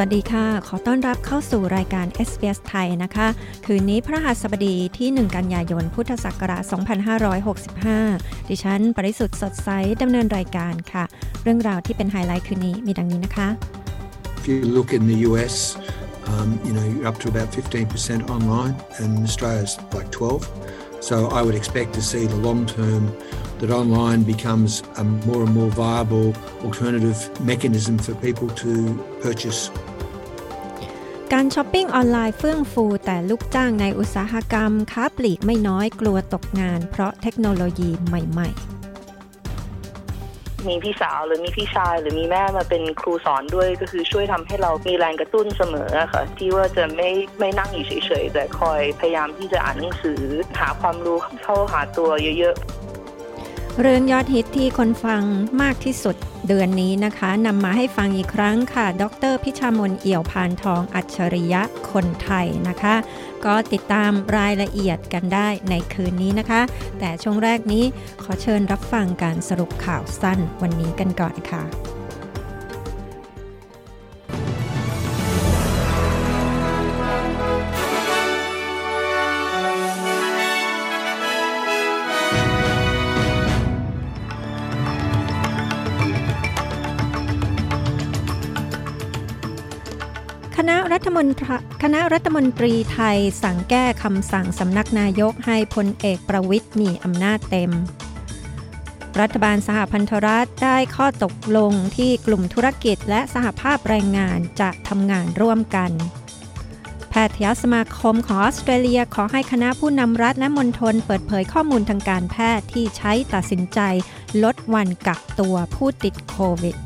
วัสดีค่ะ ขอต้อนรับเข้าสู่รายการ SBS ไทยนะคะ คืนนี้พระหัสบดีที่ 1 กันยายน พุทธศักราช 2565 ดิฉัน ปริสุทธ์สดใสดำเนินรายการค่ะ เรื่องราวที่เป็นไฮไลท์คืนนี้มีดังนี้นะคะ If you look in the US, um, you know, you're up to about 15% online, and Australia's like 12. So I would expect to see the long term that online becomes a more and more viable alternative mechanism for people to purchase การช้อปปิ้งออนไลน์เฟื่องฟู แต่ลูกจ้างในอุตสาหกรรม ค้าปลีกไม่น้อยกลัวตกงาน เพราะเทคโนโลยีใหม่ ๆมีพี่สาวหรือมีพี่ชายหรือมีแม่มาเป็นครูสอนด้วยก็คือช่วยทำให้เรามีแรงกระตุ้นเสมออะค่ะ ที่ว่าจะไม่ไม่นั่งอยู่เฉยๆแต่คอยพยายามที่จะอ่านหนังสือ หาความรู้เข้าหาตัวเยอะๆ เรื่องยอดฮิตที่คนฟังมากที่สุดเดือนนี้นะคะนำมาให้ฟังอีกครั้งค่ะ ดรพิชามนเอี่ยวพานทองอัจฉริยะคนไทยนะคะ ก็ติดตามรายละเอียดกันได้ในคืนนี้นะคะ แต่ช่วงแรกนี้ขอเชิญรับฟังการสรุปข่าวสั้นวันนี้กันก่อนค่ะ ฐมนตรีคณะรัฐมนตรีไทยสั่งแก้คำสั่งสำนักนายกให้พลเอกประวิทย์มีอำนาจเต็ม รัฐบาลสหพันธรัฐได้ข้อตกลงที่กลุ่มธุรกิจและสหภาพแรงงานจะทำงานร่วมกัน แพทยสมาคมของออสเตรเลียขอให้คณะผู้นำรัฐและมณฑลเปิดเผยข้อมูลทางการแพทย์ที่ใช้ตัดสินใจ ลดวันกักตัวผู้ติดโควิด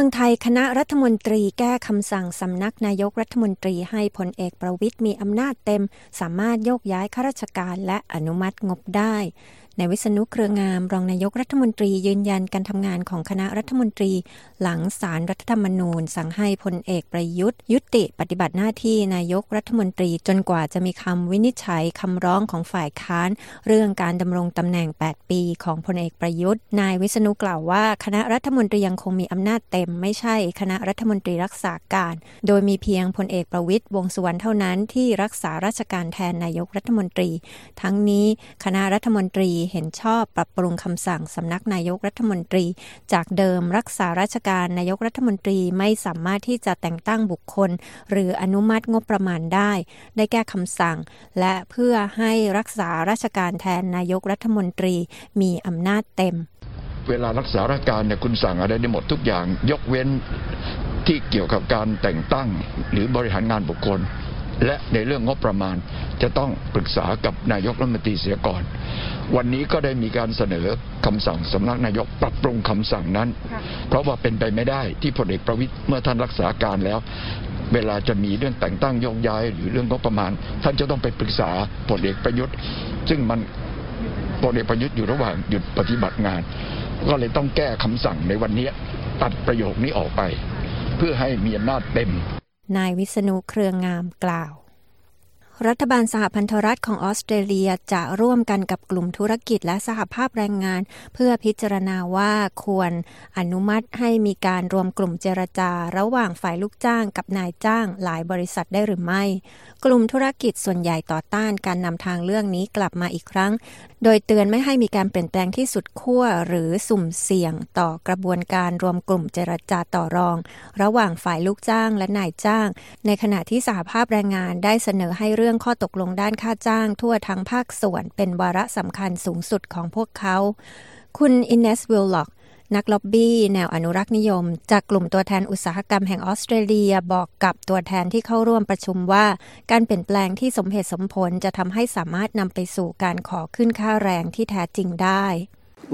มืองไทยคณะรัฐมนตรีแก้คำสั่งสำนักนายกรัฐมนตรีให้พลเอกประวิทย์มีอำนาจเต็ม สามารถโยกย้ายข้าราชการและอนุมัติงบได้ ในวิษณุเครืองาม รองนายกรัฐมนตรียืนยันการทำงานของคณะรัฐมนตรี หลังสารรัฐธรรมนูญ สั่งให้พลเอกประยุทธ์ ยุติปฏิบัติหน้าที่นายกรัฐมนตรีจนกว่าจะมีคำวินิจฉัยคำร้องของฝ่ายค้าน เรื่องการดำรงตำแหน่ง 8 ปีของพลเอกประยุทธ์ นายวิษณุกล่าวว่า คณะรัฐมนตรียังคงมีอำนาจเต็ม ไม่ใช่คณะรัฐมนตรีรักษาการ โดยมีเพียงพลเอกประวิทย์วงสุวรรณเท่านั้นที่รักษาราชการแทนนายกรัฐมนตรี ทั้งนี้คณะรัฐมนตรีเห็นชอบปรับปรุงคำสั่งสำนักนายกรัฐมนตรี จากเดิมรักษาราชการนายกรัฐมนตรีไม่สามารถที่จะแต่งตั้งบุคคล หรืออนุมัติงบประมาณได้ ได้แก้คำสั่ง และเพื่อให้รักษาราชการแทนนายกรัฐมนตรีมีอำนาจเต็ม เวลารักษาราชการเนี่ยคุณสั่งอะไรได้หมดทุกอย่าง ยกเว้นที่เกี่ยวกับการแต่งตั้งหรือบริหารงานบุคคล และในเรื่องงบประมาณจะต้องปรึกษากับนายกรัฐมนตรีเสียก่อน วันนี้ก็ได้มีการเสนอคำสั่งสำนักนายกปรับปรุงคำสั่งนั้น เพราะว่าเป็นไปไม่ได้ที่พลเอกประวิตยเมื่อท่านรักษาการแล้ว เวลาจะมีเรื่องแต่งตั้งโยกย้าย หรือเรื่องงบประมาณ ท่านจะต้องไปปรึกษาพลเอกประยุทธ์ ซึ่งมันพลเอกประยุทธ์อยู่ระหว่างหยุดปฏิบัติงาน ก็เลยต้องแก้คำสั่งในวันนี้ตัดประโยคนี้ออกไป เพื่อให้มีอำนาจเต็ม นายวิษณุเครืองามกล่าว รัฐบาลสหพันธรัฐของออสเตรเลียจะร่วมกันกับกลุ่มธุรกิจและสหภาพแรงงาน เพื่อพิจารณาว่าควรอนุมัติให้มีการรวมกลุ่มเจรจา ระหว่างฝ่ายลูกจ้างกับนายจ้างหลายบริษัทได้หรือไม่ กลุ่มธุรกิจส่วนใหญ่ต่อต้านการนำทางเรื่องนี้กลับมาอีกครั้ง โดยเตือนไม่ให้มีการเปลี่ยนแปลงที่สุดขั้วหรือสุ่มเสี่ยงต่อกระบวนการรวมกลุ่มเจรจาต่อรอง ระหว่างฝ่ายลูกจ้างและนายจ้าง ในขณะที่สหภาพแรงงานได้เสนอให้เรื่องื่องข้อตกลงด้านค่าจ้างทั่วทั้งภาคส่วนเป็นวาระสำคัญสูงสุดของพวกเขา คุณอินเนสวิลล็อกนักล็อบบี้แนวอนุรักษ์นิยม จากกลุ่มตัวแทนอุตสาหกรรมแห่งออสเตรเลียบอกกับตัวแทนที่เข้าร่วมประชุมว่า การเปลี่ยนแปลงที่สมเหตุสมผลจะทำให้สามารถนำไปสู่การขอขึ้นค่าแรงที่แท้จริงได้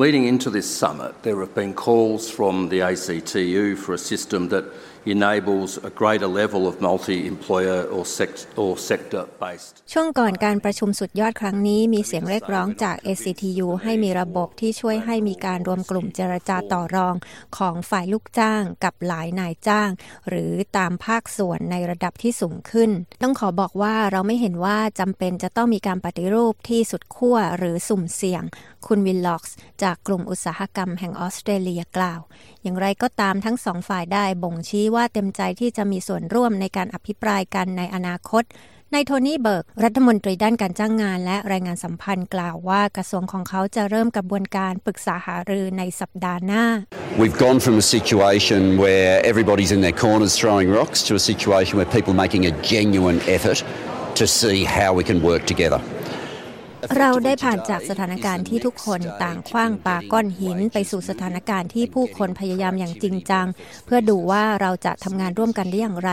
Leading into this summit, there have been calls from the ACTU for a system that enables a greater level of multi-employer or, sect- or sector-based. ช่วงก่อนการประชุมสุดยอดครั้งนี้มีเสียงเรียกร้องจาก ACTU ให้มีระบบที่ช่วยให้มีการรวมกลุ่มเจรจาต่อรองของฝ่ายลูกจ้างกับหลายนายจ้าง หรือตามภาคส่วนในระดับที่สูงขึ้น ต้องขอบอกว่าเราไม่เห็นว่าจำเป็นจะต้องมีการปฏิรูปที่สุดขั้วหรือสุ่มเสี่ยง คุณวิลล็อกส์จากกลุ่มอุตสาหกรรมแห่งออสเตรเลียกล่าว อย่างไรก็ตามทั้งสองฝ่ายได้บ่งชี้ว่าเต็มใจที่จะมีส่วนร่วมในการอภิปรายกันในอนาคตนายโทนี่เบิร์ก รัฐมนตรีด้านการจ้างงานและแรงงานสัมพันธ์กล่าวว่ากระทรวงของเขาจะเริ่มกระบวนการปรึกษาหารือในสัปดาห์หน้า We've gone from a situation where everybody's in their corners throwing rocks to a situation where people making a genuine effort to see how we can work together. เราได้ผ่านจากสถานการณ์ที่ทุกคนต่างคว้างปาก้อนหิน ไปสู่สถานการณ์ที่ผู้คนพยายามอย่างจริงจัง เพื่อดูว่าเราจะทำงานร่วมกันได้อย่างไร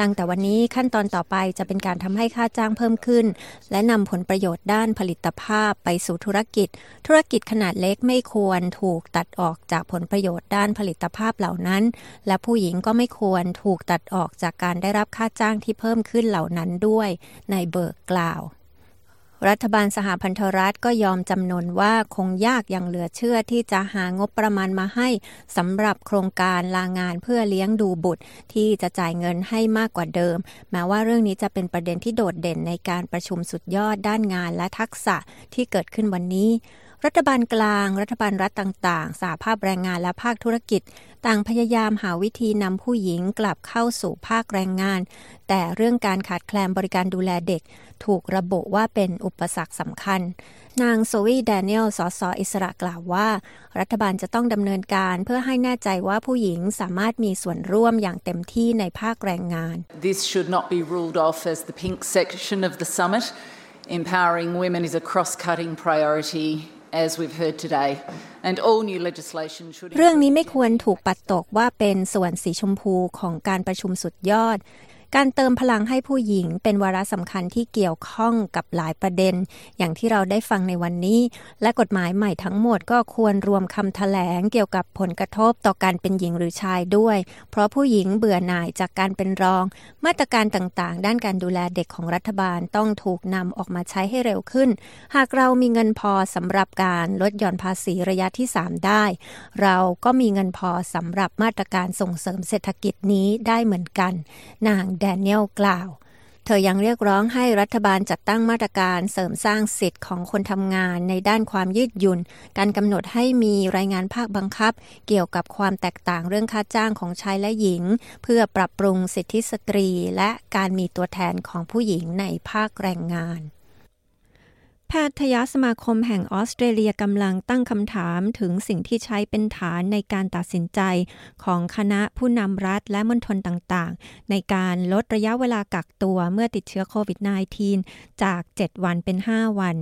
ตั้งแต่วันนี้ขั้นตอนต่อไปจะเป็นการทำให้ค่าจ้างเพิ่มขึ้น และนำผลประโยชน์ด้านผลิตภาพไปสู่ธุรกิจ ธุรกิจขนาดเล็กไม่ควรถูกตัดออกจากผลประโยชน์ด้านผลิตภาพเหล่านั้น และผู้หญิงก็ไม่ควรถูกตัดออกจากการได้รับค่าจ้างที่เพิ่มขึ้นเหล่านั้นด้วย ในเบิร์กกล่าว รัฐบาลสหพันธรัฐก็ยอมจำนนว่าคงยากอย่างเหลือเชื่อที่จะหางบประมาณมาให้สำหรับโครงการลางานเพื่อเลี้ยงดูบุตร ที่จะจ่ายเงินให้มากกว่าเดิม แม้ว่าเรื่องนี้จะเป็นประเด็นที่โดดเด่นในการประชุมสุดยอดด้านงานและทักษะที่เกิดขึ้นวันนี้ รัฐบาลกลาง รัฐบาลรัฐต่างๆสหภาพแรงงานและภาคธุรกิจ ต่างพยายามหาวิธีนำผู้หญิงกลับเข้าสู่ภาคแรงงาน แต่เรื่องการขาดแคลนบริการดูแลเด็ก ถูกระบุว่าเป็นอุปสรรคสำคัญ นางโซวีแดเนียลสสอิสระกล่าวว่า รัฐบาลจะต้องดำเนินการเพื่อให้แน่ใจว่าผู้หญิงสามารถมีส่วนร่วมอย่างเต็มที่ในภาคแรงงาน This should not be ruled off as the pink section of the summit. Empowering women is a cross cutting priority, as we've heard today. And all new legislation should. เรื่องนี้ไม่ควรถูกปัดตกว่าเป็นส่วนสีชมพูของการประชุมสุดยอด การเติมพลังให้ผู้หญิงเป็นวาระสำคัญที่เกี่ยวข้องกับหลายประเด็น อย่างที่เราได้ฟังในวันนี้ และกฎหมายใหม่ทั้งหมดก็ควรรวมคำแถลงเกี่ยวกับผลกระทบต่อการเป็นหญิงหรือชายด้วย เพราะผู้หญิงเบื่อหน่ายจากการเป็นรอง มาตรการต่างๆ ด้านการดูแลเด็กของรัฐบาลต้องถูกนำออกมาใช้ให้เร็วขึ้น หากเรามีเงินพอสำหรับการลดหย่อนภาษีระยะที่ 3 ได้ เราก็มีเงินพอสำหรับมาตรการส่งเสริมเศรษฐกิจนี้ได้เหมือนกัน นางแดเนียลกล่าว เธอยังเรียกร้องให้รัฐบาลจัดตั้งมาตรการเสริมสร้างสิทธิ์ของคนทำงานในด้านความยืดหยุ่น การกำหนดให้มีรายงานภาคบังคับ เกี่ยวกับความแตกต่างเรื่องค่าจ้างของชายและหญิง เพื่อปรับปรุงสิทธิสตรีและการมีตัวแทนของผู้หญิงในภาคแรงงาน แพทยสมาคมแห่งออสเตรเลียกำลังตั้งคำถามถึงสิ่งที่ใช้เป็นฐานในการตัดสินใจของคณะผู้นำรัฐและมณฑลต่างๆ ในการลดระยะเวลากักตัวเมื่อติดเชื้อโควิด -19 จาก 7 วันเป็น 5 วัน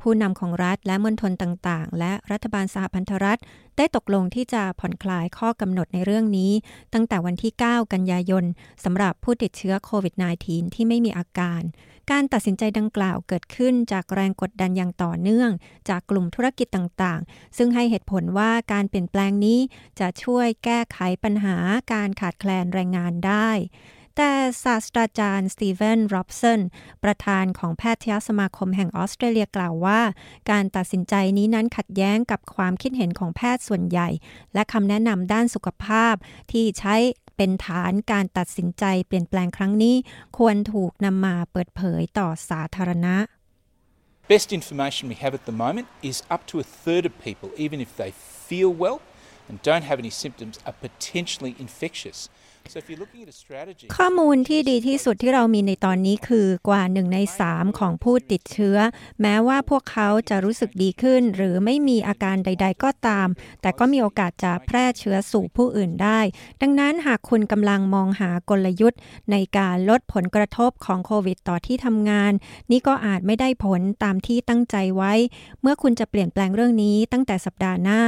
ผู้นำของรัฐและมณฑลต่างๆ และรัฐบาลสหพันธรัฐ ได้ตกลงที่จะผ่อนคลายข้อกำหนดในเรื่องนี้ ตั้งแต่วันที่ 9 กันยายนสำหรับผู้ติดเชื้อโควิด -19 ที่ไม่มีอาการ การตัดสินใจดังกล่าวเกิดขึ้นจากแรงกดดันอย่างต่อเนื่อง จากกลุ่มธุรกิจต่างๆ ซึ่งให้เหตุผลว่าการเปลี่ยนแปลงนี้จะช่วยแก้ไขปัญหาการขาดแคลนแรงงานได้ แต่ศาสตราจารย์สตีเวนร็อบสันประธานของแพทยสมาคมแห่งออสเตรเลียกล่าวว่า การตัดสินใจนี้นั้นขัดแย้งกับความคิดเห็นของแพทย์ส่วนใหญ่ และคำแนะนำด้านสุขภาพที่ใช้ เป็นฐานการตัดสินใจเปลี่ยนแปลงครั้งนี้ ควรถูกนำมาเปิดเผยต่อสาธารณะ Best information we have at the moment is up to a third of people, even if they feel well and don't have any symptoms, are potentially infectious. ข้อมูลที่ดีที่สุดที่เรามีในตอนนี้คือกว่าหนึ่งในสามของผู้ติดเชื้อ แม้ว่าพวกเขาจะรู้สึกดีขึ้น หรือไม่มีอาการใด ๆ ก็ตาม แต่ก็มีโอกาสจะแพร่เชื้อสู่ผู้อื่นได้ ดังนั้นหากคุณกำลังมองหากลยุทธ์ ในการลดผลกระทบของโควิดต่อที่ทำงาน นี่ก็อาจไม่ได้ผลตามที่ตั้งใจไว้ เมื่อคุณจะเปลี่ยนแปลงเรื่องนี้ตั้งแต่สัปดาห์หน้า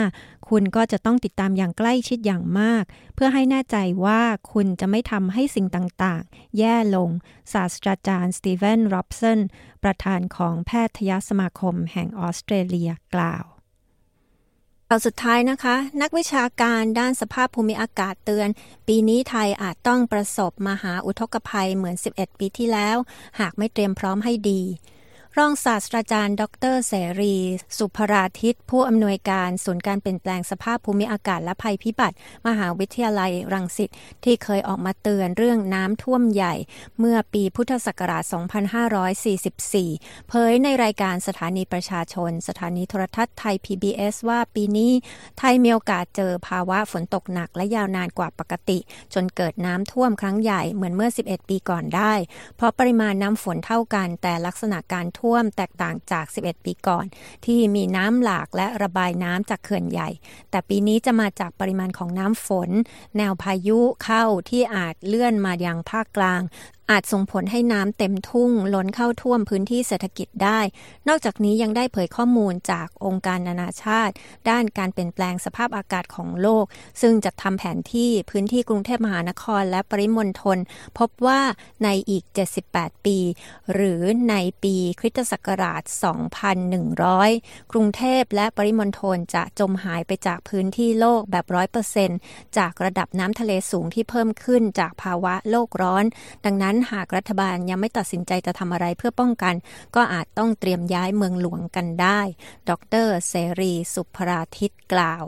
คุณก็จะต้องติดตามอย่างใกล้ชิดอย่างมาก เพื่อให้แน่ใจว่าคุณจะไม่ทำให้สิ่งต่างๆ แย่ลง ศาสตราจารย์สตีเวนโรบสันประธานของแพทยสมาคมแห่งออสเตรเลียกล่าวเอาสุดท้ายนะคะ นักวิชาการด้านสภาพภูมิอากาศเตือน ปีนี้ไทยอาจต้องประสบมหาอุทกภัยเหมือน 11 ปีที่แล้ว หากไม่เตรียมพร้อมให้ดี รองศาสตราจารย์ ดรเสรี สุภราทิต ผู้อำนวยการศูนย์การเปลี่ยนแปลงสภาพภูมิอากาศและภัยพิบัติ มหาวิทยาลัยรังสิตที่เคยออกมาเตือนเรื่องน้ำท่วมใหญ่ เมื่อปีพุทธศักราช 2544 เผยในรายการสถานีประชาชน สถานีโทรทัศน์ไทย PBS ว่าปีนี้ ไทยมีโอกาสเจอภาวะฝนตกหนักและยาวนานกว่าปกติ จนเกิดน้ำท่วมครั้งใหญ่เหมือนเมื่อ 11 ปีก่อนได้ เพราะปริมาณน้ำฝนเท่ากันแต่ลักษณะการท่วมแตกต่างจาก 11 ปีก่อน ที่มีน้ำหลากและระบายน้ำจากเขื่อนใหญ่ แต่ปีนี้จะมาจากปริมาณของน้ำฝน แนวพายุเข้าที่อาจเลื่อนมายังภาคกลาง อาจส่งผลให้น้ำเต็มทุ่ง ล้นเข้าท่วมพื้นที่เศรษฐกิจได้ นอกจากนี้ยังได้เผยข้อมูลจากองค์การนานาชาติ ด้านการเปลี่ยนแปลงสภาพอากาศของโลก ซึ่งจะทำแผนที่พื้นที่กรุงเทพมหานครและปริมณฑลพบว่าในอีก 78 ปี หรือในปีคริสตศักราช 2100 กรุงเทพและปริมณฑลจะจมหายไปจากพื้นที่โลกแบบร้อยเปอร์เซนจากระดับน้ำทะเลสูงที่เพิ่มขึ้นจากภาวะโลกร้อน ดังนั้นหากรัฐบาลยังไม่ตัดสินใจจะทำอะไรเพื่อป้องกัน ก็อาจต้องเตรียมย้ายเมืองหลวงกันได้ ดรเสรีสุภราทิตกล่าว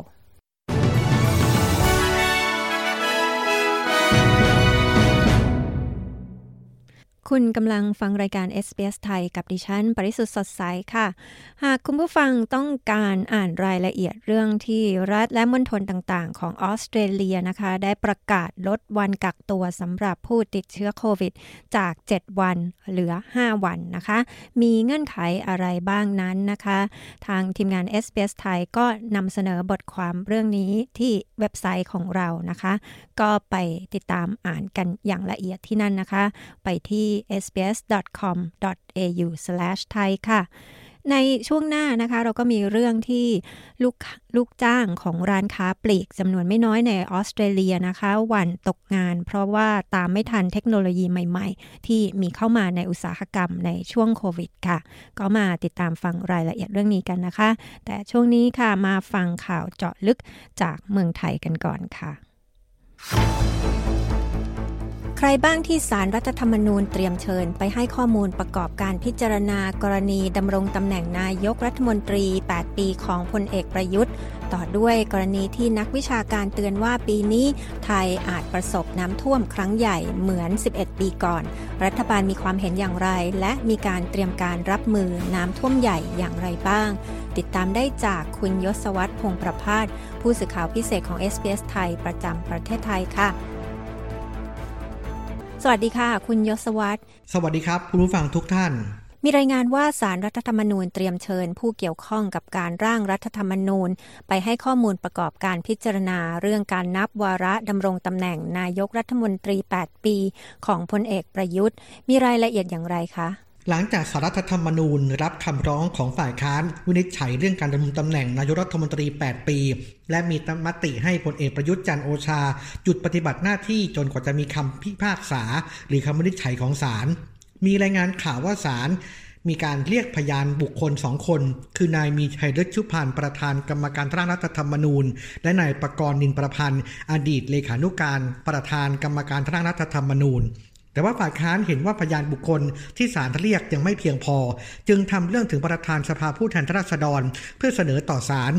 คุณกำลังฟังรายการ SBS ไทยกับดิฉัน ปริสุทธ์สดใสค่ะ หากคุณผู้ฟังต้องการอ่านรายละเอียดเรื่องที่รัฐและมณฑลต่างๆ ของออสเตรเลียนะคะ ได้ประกาศลดวันกักตัวสำหรับผู้ติดเชื้อโควิด จาก 7 วันเหลือ 5 วันนะคะ มีเงื่อนไขอะไรบ้างนั้นนะคะ ทางทีมงาน SBS ไทยก็นำเสนอบทความเรื่องนี้ที่เว็บไซต์ของเรานะคะ ก็ไปติดตามอ่านกันอย่างละเอียดที่นั่นนะคะ ไปที่ sbs.com.au/thai ค่ะ ในช่วงหน้านะคะเราก็มีเรื่องที่ลูกลูกจ้างของร้านค้าปลีกจำนวนไม่น้อยในออสเตรเลียนะคะหวันตกงาน เพราะว่าตามไม่ทันเทคโนโลยีใหม่ ๆ ที่มีเข้ามาในอุตสาหกรรมในช่วงโควิดค่ะ ก็มาติดตามฟังรายละเอียดเรื่องนี้กันนะคะ แต่ช่วงนี้ค่ะมาฟังข่าวเจาะลึกจากเมืองไทยกันก่อนค่ะ ใครบ้างที่สารรัฐธรรมนูญเตรียมเชิญไปให้ข้อมูลประกอบการพิจารณากรณีดำรงตำแหน่งนายกรัฐมนตรี 8 ปีของพลเอกประยุทธ์ ต่อด้วยกรณีที่นักวิชาการเตือนว่าปีนี้ ไทยอาจประสบน้ำท่วมครั้งใหญ่เหมือน 11 ปีก่อน รัฐบาลมีความเห็นอย่างไร และมีการเตรียมการรับมือน้ำท่วมใหญ่อย่างไรบ้าง ติดตามได้จากคุณยศวัตรพงประพาสผู้สื่อข่าวพิเศษของ SBS ไทยประจำประเทศไทยค่ะ สวัสดีค่ะ คุณยศวัตรสวัสดีครับคุณผู้ฟังทุกท่าน มีรายงานว่าสารรัฐธรรมนูญเตรียมเชิญ ผู้เกี่ยวข้องกับการร่างรัฐธรรมนูญ ไปให้ข้อมูลประกอบการพิจารณา เรื่องการนับวาระดำรงตำแหน่งนายกรัฐมนตรี 8 ปี ของพลเอกประยุทธ์ มีรายละเอียดอย่างไรคะ หลังจากสารรัฐธรรมนูญรับคำร้องของฝ่ายค้านวินิจฉัยเรื่องการดำรงตำแหน่งนายกรัฐมนตรี 8 ปี และมีมติให้พลเอกประยุทธ์จันโอชา หยุดปฏิบัติหน้าที่จนกว่าจะมีคำพิพากษา หรือคำวินิจฉัยของศาลมีรายงานข่าวว่าศาลมีการเรียกพยานบุคคลสองคน คือนายมีชัยฤทธิชุพันธ์ประธานกรรมการร่างรัฐธรรมนูญ และนายประกรณ์นินประพันธ์ อดีตเลขานุการประธานกรรมการร่างรัฐธรรมนูญ แต่ว่าฝ่ายค้านเห็นว่าพยานบุคคลที่ศาลเรียกยังไม่เพียงพอ จึงทำเรื่องถึงประธานสภาผู้แทนราษฎร เพื่อเสนอต่อศาล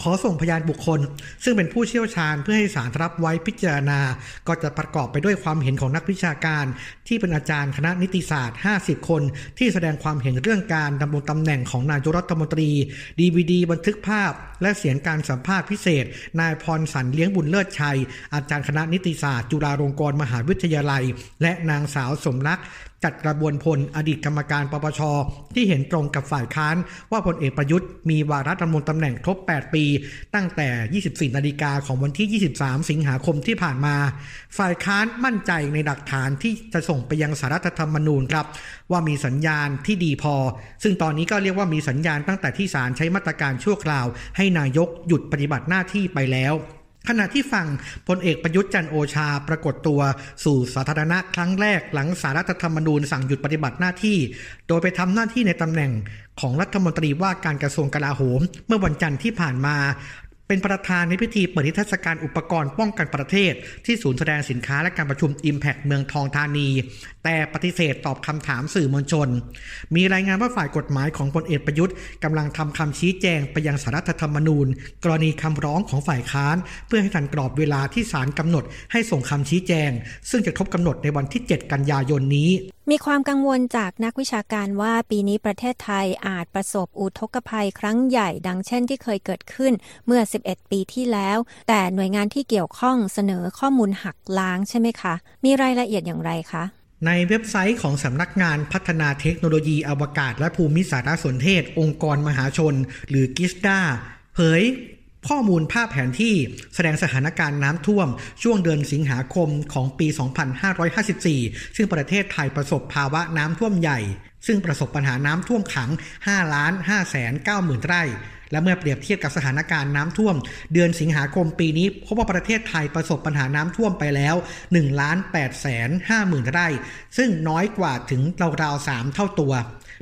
ขอส่งพยานบุคคล ซึ่งเป็นผู้เชี่ยวชาญเพื่อให้ศาลรับไว้พิจารณา ก็จะประกอบไปด้วยความเห็นของนักวิชาการ ที่เป็นอาจารย์คณะนิติศาสตร์ 50 คน ที่แสดงความเห็นเรื่องการดำรงตำแหน่งของนายกรัฐมนตรีดีวดีบันทึกภาพ และเสียงการสัมภาษณ์พิเศษ นายพรสันเลี้ยงบุญเลิศชัย อาจารย์คณะนิติศาสตร์ จุฬาลงกรณ์มหาวิทยาลัย และนางสาวสมรักจัดกระบวนพลอดีตกรรมการปปช ที่เห็นตรงกับฝ่ายค้าน ว่าพลเอกประยุทธ์มีวาระดำรงตำแหน่งครบ 8 ปี ตั้งแต่ 24 นาฬิกาของวันที่ 23 สิงหาคมที่ผ่านมา ฝ่ายค้านมั่นใจในหลักฐานที่จะส่งไปยังสารรัฐธรรมนูญครับว่ามีสัญญาณที่ดีพอ ซึ่งตอนนี้ก็เรียกว่ามีสัญญาณตั้งแต่ที่ศาลใช้มาตรการชั่วคราว ให้นายกหยุดปฏิบัติหน้าที่ไปแล้ว ขณะที่ฝั่งพลเอกประยุทธ์จันโอชาปรากฏตัวสู่สาธารณะครั้งแรกหลังสารรัฐธรรมนูญสั่งหยุดปฏิบัติหน้าที่ โดยไปทำหน้าที่ในตำแหน่งของรัฐมนตรีว่าการกระทรวงกลาโหม เมื่อวันจันทร์ที่ผ่านมา เป็นประธานในพิธีเปิดนิทรรศการอุปกรณ์ป้องกันประเทศ ที่ศูนย์แสดงสินค้าและการประชุม Impact เมืองทองธานี แต่ปฏิเสธตอบคำถามสื่อมวลชน มีรายงานว่าฝ่ายกฎหมายของพลเอกประยุทธ์กำลังทำคำชี้แจงไปยังสารรัฐธรรมนูญ กรณีคำร้องของฝ่ายค้าน เพื่อให้ทันกรอบเวลาที่ศาลกำหนดให้ส่งคำชี้แจง ซึ่งจะครบกำหนดในวันที่ 7 กันยายนนี้ มีความกังวลจากนักวิชาการว่าปีนี้ประเทศไทยอาจประสบอุทกภัยครั้งใหญ่ ดังเช่นที่เคยเกิดขึ้นเมื่อ 11 ปีที่แล้ว แต่หน่วยงานที่เกี่ยวข้องเสนอข้อมูลหักล้างใช่ไหมคะ มีรายละเอียดอย่างไรคะ ในเว็บไซต์ของสำนักงานพัฒนาเทคโนโลยีอวกาศ และภูมิสารสนเทศ องค์กรมหาชน หรือกิสดาเผยข้อมูลภาพแผนที่แสดงสถานการณ์น้ำท่วม ช่วงเดือนสิงหาคมของปี 2554 ซึ่งประเทศไทยประสบภาวะน้ำท่วมใหญ่ ซึ่งประสบปัญหาน้ำท่วมขัง 5 ล้าน5แสน9หมื่นไร่ และเมื่อเปรียบเทียบกับสถานการณ์น้ำท่วม เดือนสิงหาคมปีนี้พบว่าประเทศไทยประสบปัญหาน้ำท่วมไปแล้ว1ล้าน8แสน5หมื่นไร่ ซึ่งน้อยกว่าถึงราวๆ3เท่าตัว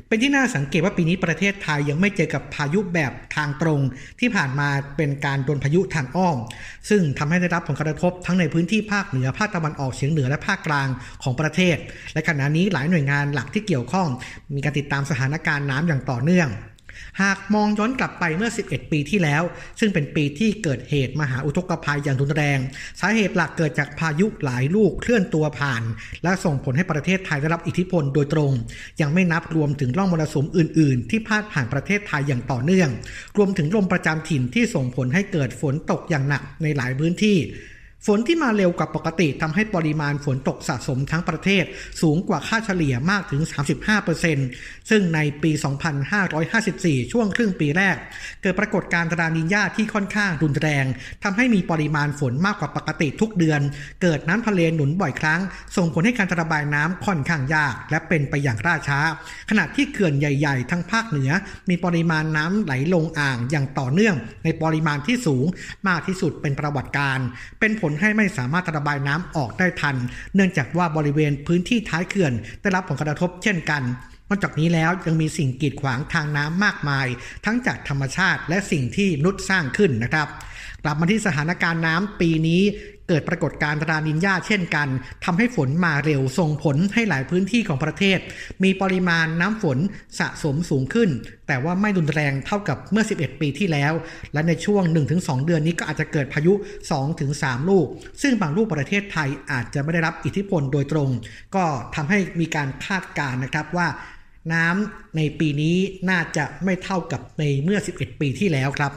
เป็นที่น่าสังเกตว่าปีนี้ประเทศไทยยังไม่เจอกับพายุแบบทางตรง ที่ผ่านมาเป็นการโดนพายุทางอ้อม ซึ่งทำให้ได้รับผลกระทบทั้งในพื้นที่ภาคเหนือภาคตะวันออกเฉียงเหนือและภาคกลางของประเทศ และขณะนี้หลายหน่วยงานหลักที่เกี่ยวข้อง มีการติดตามสถานการณ์น้ำอย่างต่อเนื่อง หากมองย้อนกลับไปเมื่อ 11 ปีที่แล้ว ซึ่งเป็นปีที่เกิดเหตุมหาอุทกภัยอย่างรุนแรง สาเหตุหลักเกิดจากพายุหลายลูกเคลื่อนตัวผ่าน และส่งผลให้ประเทศไทยได้รับอิทธิพลโดยตรง ยังไม่นับรวมถึงร่องมรสุมอื่น ๆ ที่พาดผ่านประเทศไทยอย่างต่อเนื่อง รวมถึงลมประจำถิ่นที่ส่งผลให้เกิดฝนตกอย่างหนักในหลายพื้นที่ ฝนที่มาเร็วกว่าปกติทำให้ปริมาณฝนตกสะสมทั้งประเทศสูงกว่าค่าเฉลี่ยมากถึง 35%ซึ่งในปี 2554 ช่วงครึ่งปีแรก เกิดปรากฏการณ์ตรานินญาที่ค่อนข้างรุนแรงทำให้มีปริมาณฝนมากกว่าปกติทุกเดือน เกิดน้ำทะเลหนุนบ่อยครั้ง ส่งผลให้การระบายน้ำค่อนข้างยาก และเป็นไปอย่างล่าช้า ขณะที่เขื่อนใหญ่ๆ ทั้งภาคเหนือ มีปริมาณน้ำไหลลงอ่างอย่างต่อเนื่อง ในปริมาณที่สูงมากที่สุดเป็นประวัติการเป็นผลลให้ไม่สามารถระบายน้ำออกได้ทัน เนื่องจากว่าบริเวณพื้นที่ท้ายเขื่อน ได้รับผลกระทบเช่นกันนอกจากนี้แล้วยังมีสิ่งกีดขวางทางน้ำมากมาย ทั้งจากธรรมชาติและสิ่งที่มนุษย์สร้างขึ้นนะครับ กลับมาที่สถานการณ์น้ำปีนี้ เกิดปรากฏการณ์รานินญาเช่นกันทำให้ฝนมาเร็วส่งผลให้หลายพื้นที่ของประเทศ มีปริมาณน้ำฝนสะสมสูงขึ้น แต่ว่าไม่รุนแรงเท่ากับเมื่อ 11 ปีที่แล้ว และในช่วง 1-2 เดือนนี้ก็อาจจะเกิดพายุ 2-3 ลูก ซึ่งบางลูกประเทศไทยอาจจะไม่ได้รับอิทธิพลโดยตรง ก็ทำให้มีการคาดการณ์นะครับว่าน้ำในปีนี้น่าจะไม่เท่ากับในเมื่อ 11 ปีที่แล้วครับ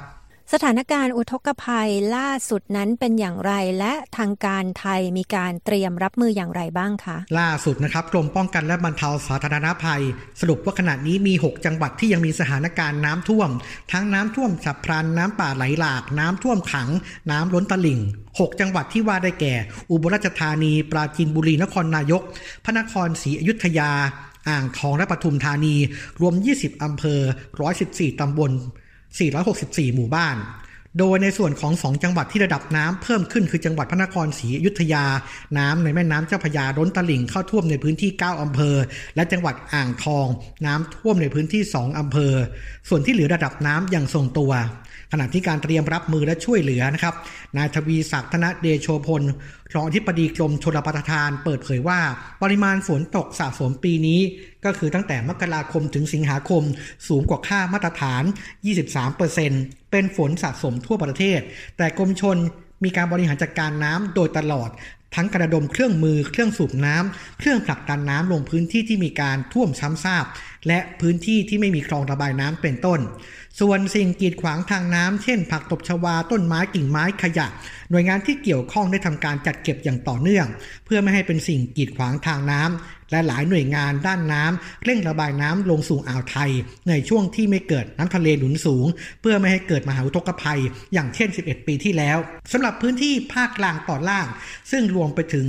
สถานการณ์อุทกภัยล่าสุดนั้นเป็นอย่างไรและทางการไทยมีการเตรียมรับมืออย่างไรบ้างคะ ล่าสุดนะครับกรมป้องกันและบรรเทาสาธารณภัย สรุปว่าขณะนี้มี 6 จังหวัดที่ยังมีสถานการณ์น้ำท่วม ทั้งน้ำท่วมฉับพลันน้ำป่าไหลหลาก น้ำท่วมขัง น้ำล้นตลิ่ง 6 จังหวัดที่ว่าได้แก่ อุบลราชธานี ปราจีนบุรีนครนายก พระนครศรีอยุธยา อ่างทองและปทุมธานี รวม 20 อำเภอ 114 ตำบล 464 หมู่บ้าน โดยในส่วนของสองจังหวัดที่ระดับน้ำเพิ่มขึ้นคือจังหวัดพระนครศรีอยุธยา น้ำในแม่น้ำเจ้าพยาล้นตลิ่งเข้าท่วมในพื้นที่ 9อำเภอ และจังหวัดอ่างทอง น้ำท่วมในพื้นที่ 2อำเภอ ส่วนที่เหลือระดับน้ำยังทรงตัว ขณะที่การเตรียมรับมือและช่วยเหลือนะครับ นายทวีศักดิ์ธนเดโชพลรองอธิบดีกรมชลประทาน เปิดเผยว่า ปริมาณฝนตกสะสมปีนี้ ก็คือตั้งแต่มกราคมถึงสิงหาคม สูงกว่าค่ามาตรฐาน 23%เป็นฝนสะสมทั่วประเทศ แต่กรมชนมีการบริหารจัดการน้ำโดยตลอดทั้งกระดมเครื่องมือ เครื่องสูบน้ำเครื่องผลักดันน้ำลงพื้นที่ที่มีการท่วมช้ำซาบและพื้นที่ที่ไม่มีคลองระบายน้ำเป็นต้นส่วนสิ่งกีดขวางทางน้ำเช่น ผักตบชวาต้นไม้กิ่งไม้ขยะ หน่วยงานที่เกี่ยวข้องได้ทำการจัดเก็บอย่างต่อเนื่อง เพื่อไม่ให้เป็นสิ่งกีดขวางทางน้ำ และหลายหน่วยงานด้านน้ำเร่งระบายน้ำลงสู่อ่าวไทย ในช่วงที่ไม่เกิดน้ำทะเลหนุนสูง เพื่อไม่ให้เกิดมหาอุทกภัย อย่างเช่น 11 ปีที่แล้วสำหรับพื้นที่ภาคกลางตอนล่าง ซึ่งรวมไปถึง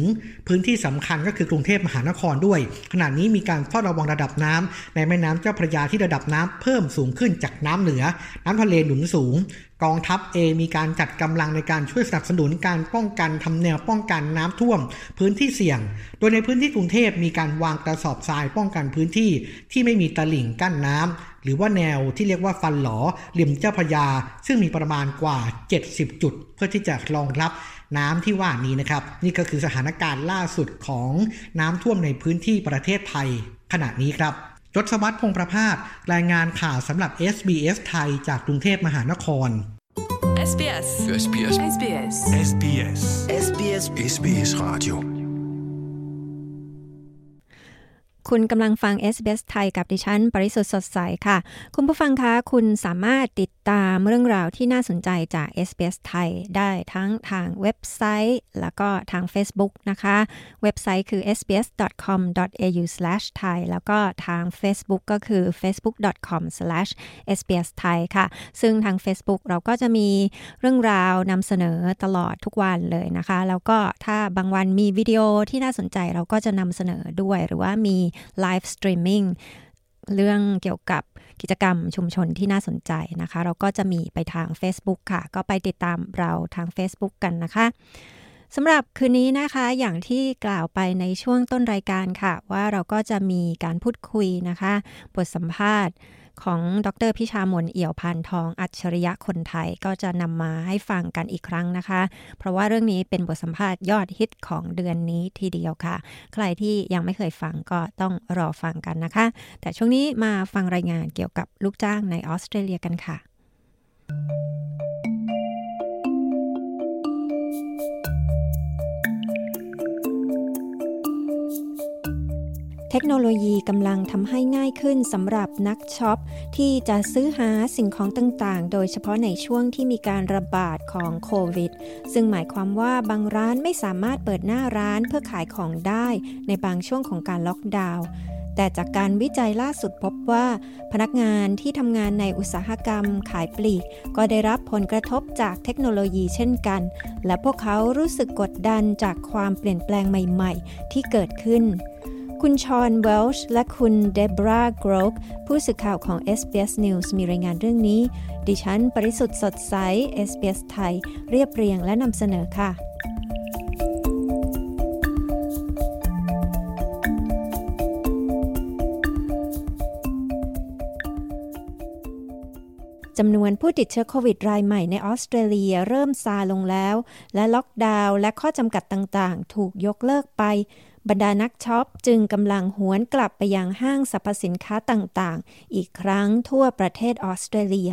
พื้นที่สำคัญก็คือกรุงเทพมหานครด้วย ขณะนี้มีการเฝ้าระวังระดับน้ำในแม่น้ำเจ้าพระยาที่ระดับน้ำเพิ่มสูงขึ้นจากน้ำเหนือ น้ำทะเลหนุนสูง กองทัพเองมีการจัดกำลังในการช่วยสนับสนุนการป้องกันทำแนวป้องกันน้ำท่วม พื้นที่เสี่ยง โดยในพื้นที่กรุงเทพมีการวางกระสอบทรายป้องกันพื้นที่ที่ไม่มีตลิ่งกั้นน้ำหรือว่าแนวที่เรียกว่าฟันหลอริมเจ้าพยา ซึ่งมีประมาณกว่า 70 จุด เพื่อที่จะรองรับน้ำที่ว่านี้นะครับ นี่ก็คือสถานการณ์ล่าสุดของน้ำท่วมในพื้นที่ประเทศไทยขณะนี้ครับ จศวัตรพงประภาสรายงานข่าวสำหรับ SBS ไทยจากกรุงเทพมหานคร SBS SBS SBS SBS SBS SBS Radio คุณกำลังฟัง SBS ไทยกับดิฉัน ปริสุทธ์สดใสค่ะ คุณผู้ฟังคะคุณสามารถติดตามเรื่องราวที่น่าสนใจจาก SBS ไทยได้ทั้งทางเว็บไซต์ แล้วก็ทาง Facebook นะคะ เว็บไซต์คือ sbs.com.au/thai แล้วก็ทาง Facebook ก็คือ facebook.com/sbsthai ค่ะ ซึ่งทาง Facebook เราก็จะมีเรื่องราวนำเสนอตลอดทุกวันเลยนะคะ แล้วก็ถ้าบางวันมีวิดีโอที่น่าสนใจเราก็จะนำเสนอด้วยหรือว่ามีlive streaming เรื่องเกี่ยวกับกิจกรรมชุมชนที่น่าสนใจนะคะ เราก็จะมีไปทาง Facebook ค่ะ ก็ไปติดตามเราทาง Facebook กันนะคะสำหรับคืนนี้นะคะอย่างที่กล่าวไปในช่วงต้นรายการค่ะ ว่าเราก็จะมีการพูดคุยนะคะ บทสัมภาษณ์ ของดรพิชามนเอี่ยวพันทองอัจฉริยะคนไทยก็จะนำมาให้ฟังกันอีกครั้งนะคะ เพราะว่าเรื่องนี้เป็นบทสัมภาษณ์ยอดฮิตของเดือนนี้ทีเดียวค่ะ ใครที่ยังไม่เคยฟังก็ต้องรอฟังกันนะคะ แต่ช่วงนี้มาฟังรายงานเกี่ยวกับลูกจ้างในออสเตรเลียกันค่ะ เทคโนโลยีกำลังทำให้ง่ายขึ้นสำหรับนักช็อป ที่จะซื้อหาสิ่งของต่างๆ โดยเฉพาะในช่วงที่มีการระบาดของโควิด ซึ่งหมายความว่าบางร้านไม่สามารถเปิดหน้าร้านเพื่อขายของได้ในบางช่วงของการล็อกดาวน์แต่จากการวิจัยล่าสุดพบว่า พนักงานที่ทำงานในอุตสาหกรรมขายปลีก ก็ได้รับผลกระทบจากเทคโนโลยีเช่นกัน และพวกเขารู้สึกกดดันจากความเปลี่ยนแปลงใหม่ ๆ ที่เกิดขึ้น คุณชอนเวลช์และคุณเดบราโกรกผู้สื่อข่าวของ SBS News มีรายงานเรื่องนี้ ดิฉัน ปริสุทธ์สดใส SBS ไทย เรียบเรียงและนำเสนอค่ะจำนวนผู้ติดเชื้อโควิดรายใหม่ในออสเตรเลียเริ่มซาลงแล้ว และล็อกดาวน์และข้อจำกัดต่างๆ ถูกยกเลิกไป บรรดานักช็อปจึงกำลังหวนกลับไปยังห้างสรรพสินค้าต่างๆ อีกครั้งทั่วประเทศออสเตรเลีย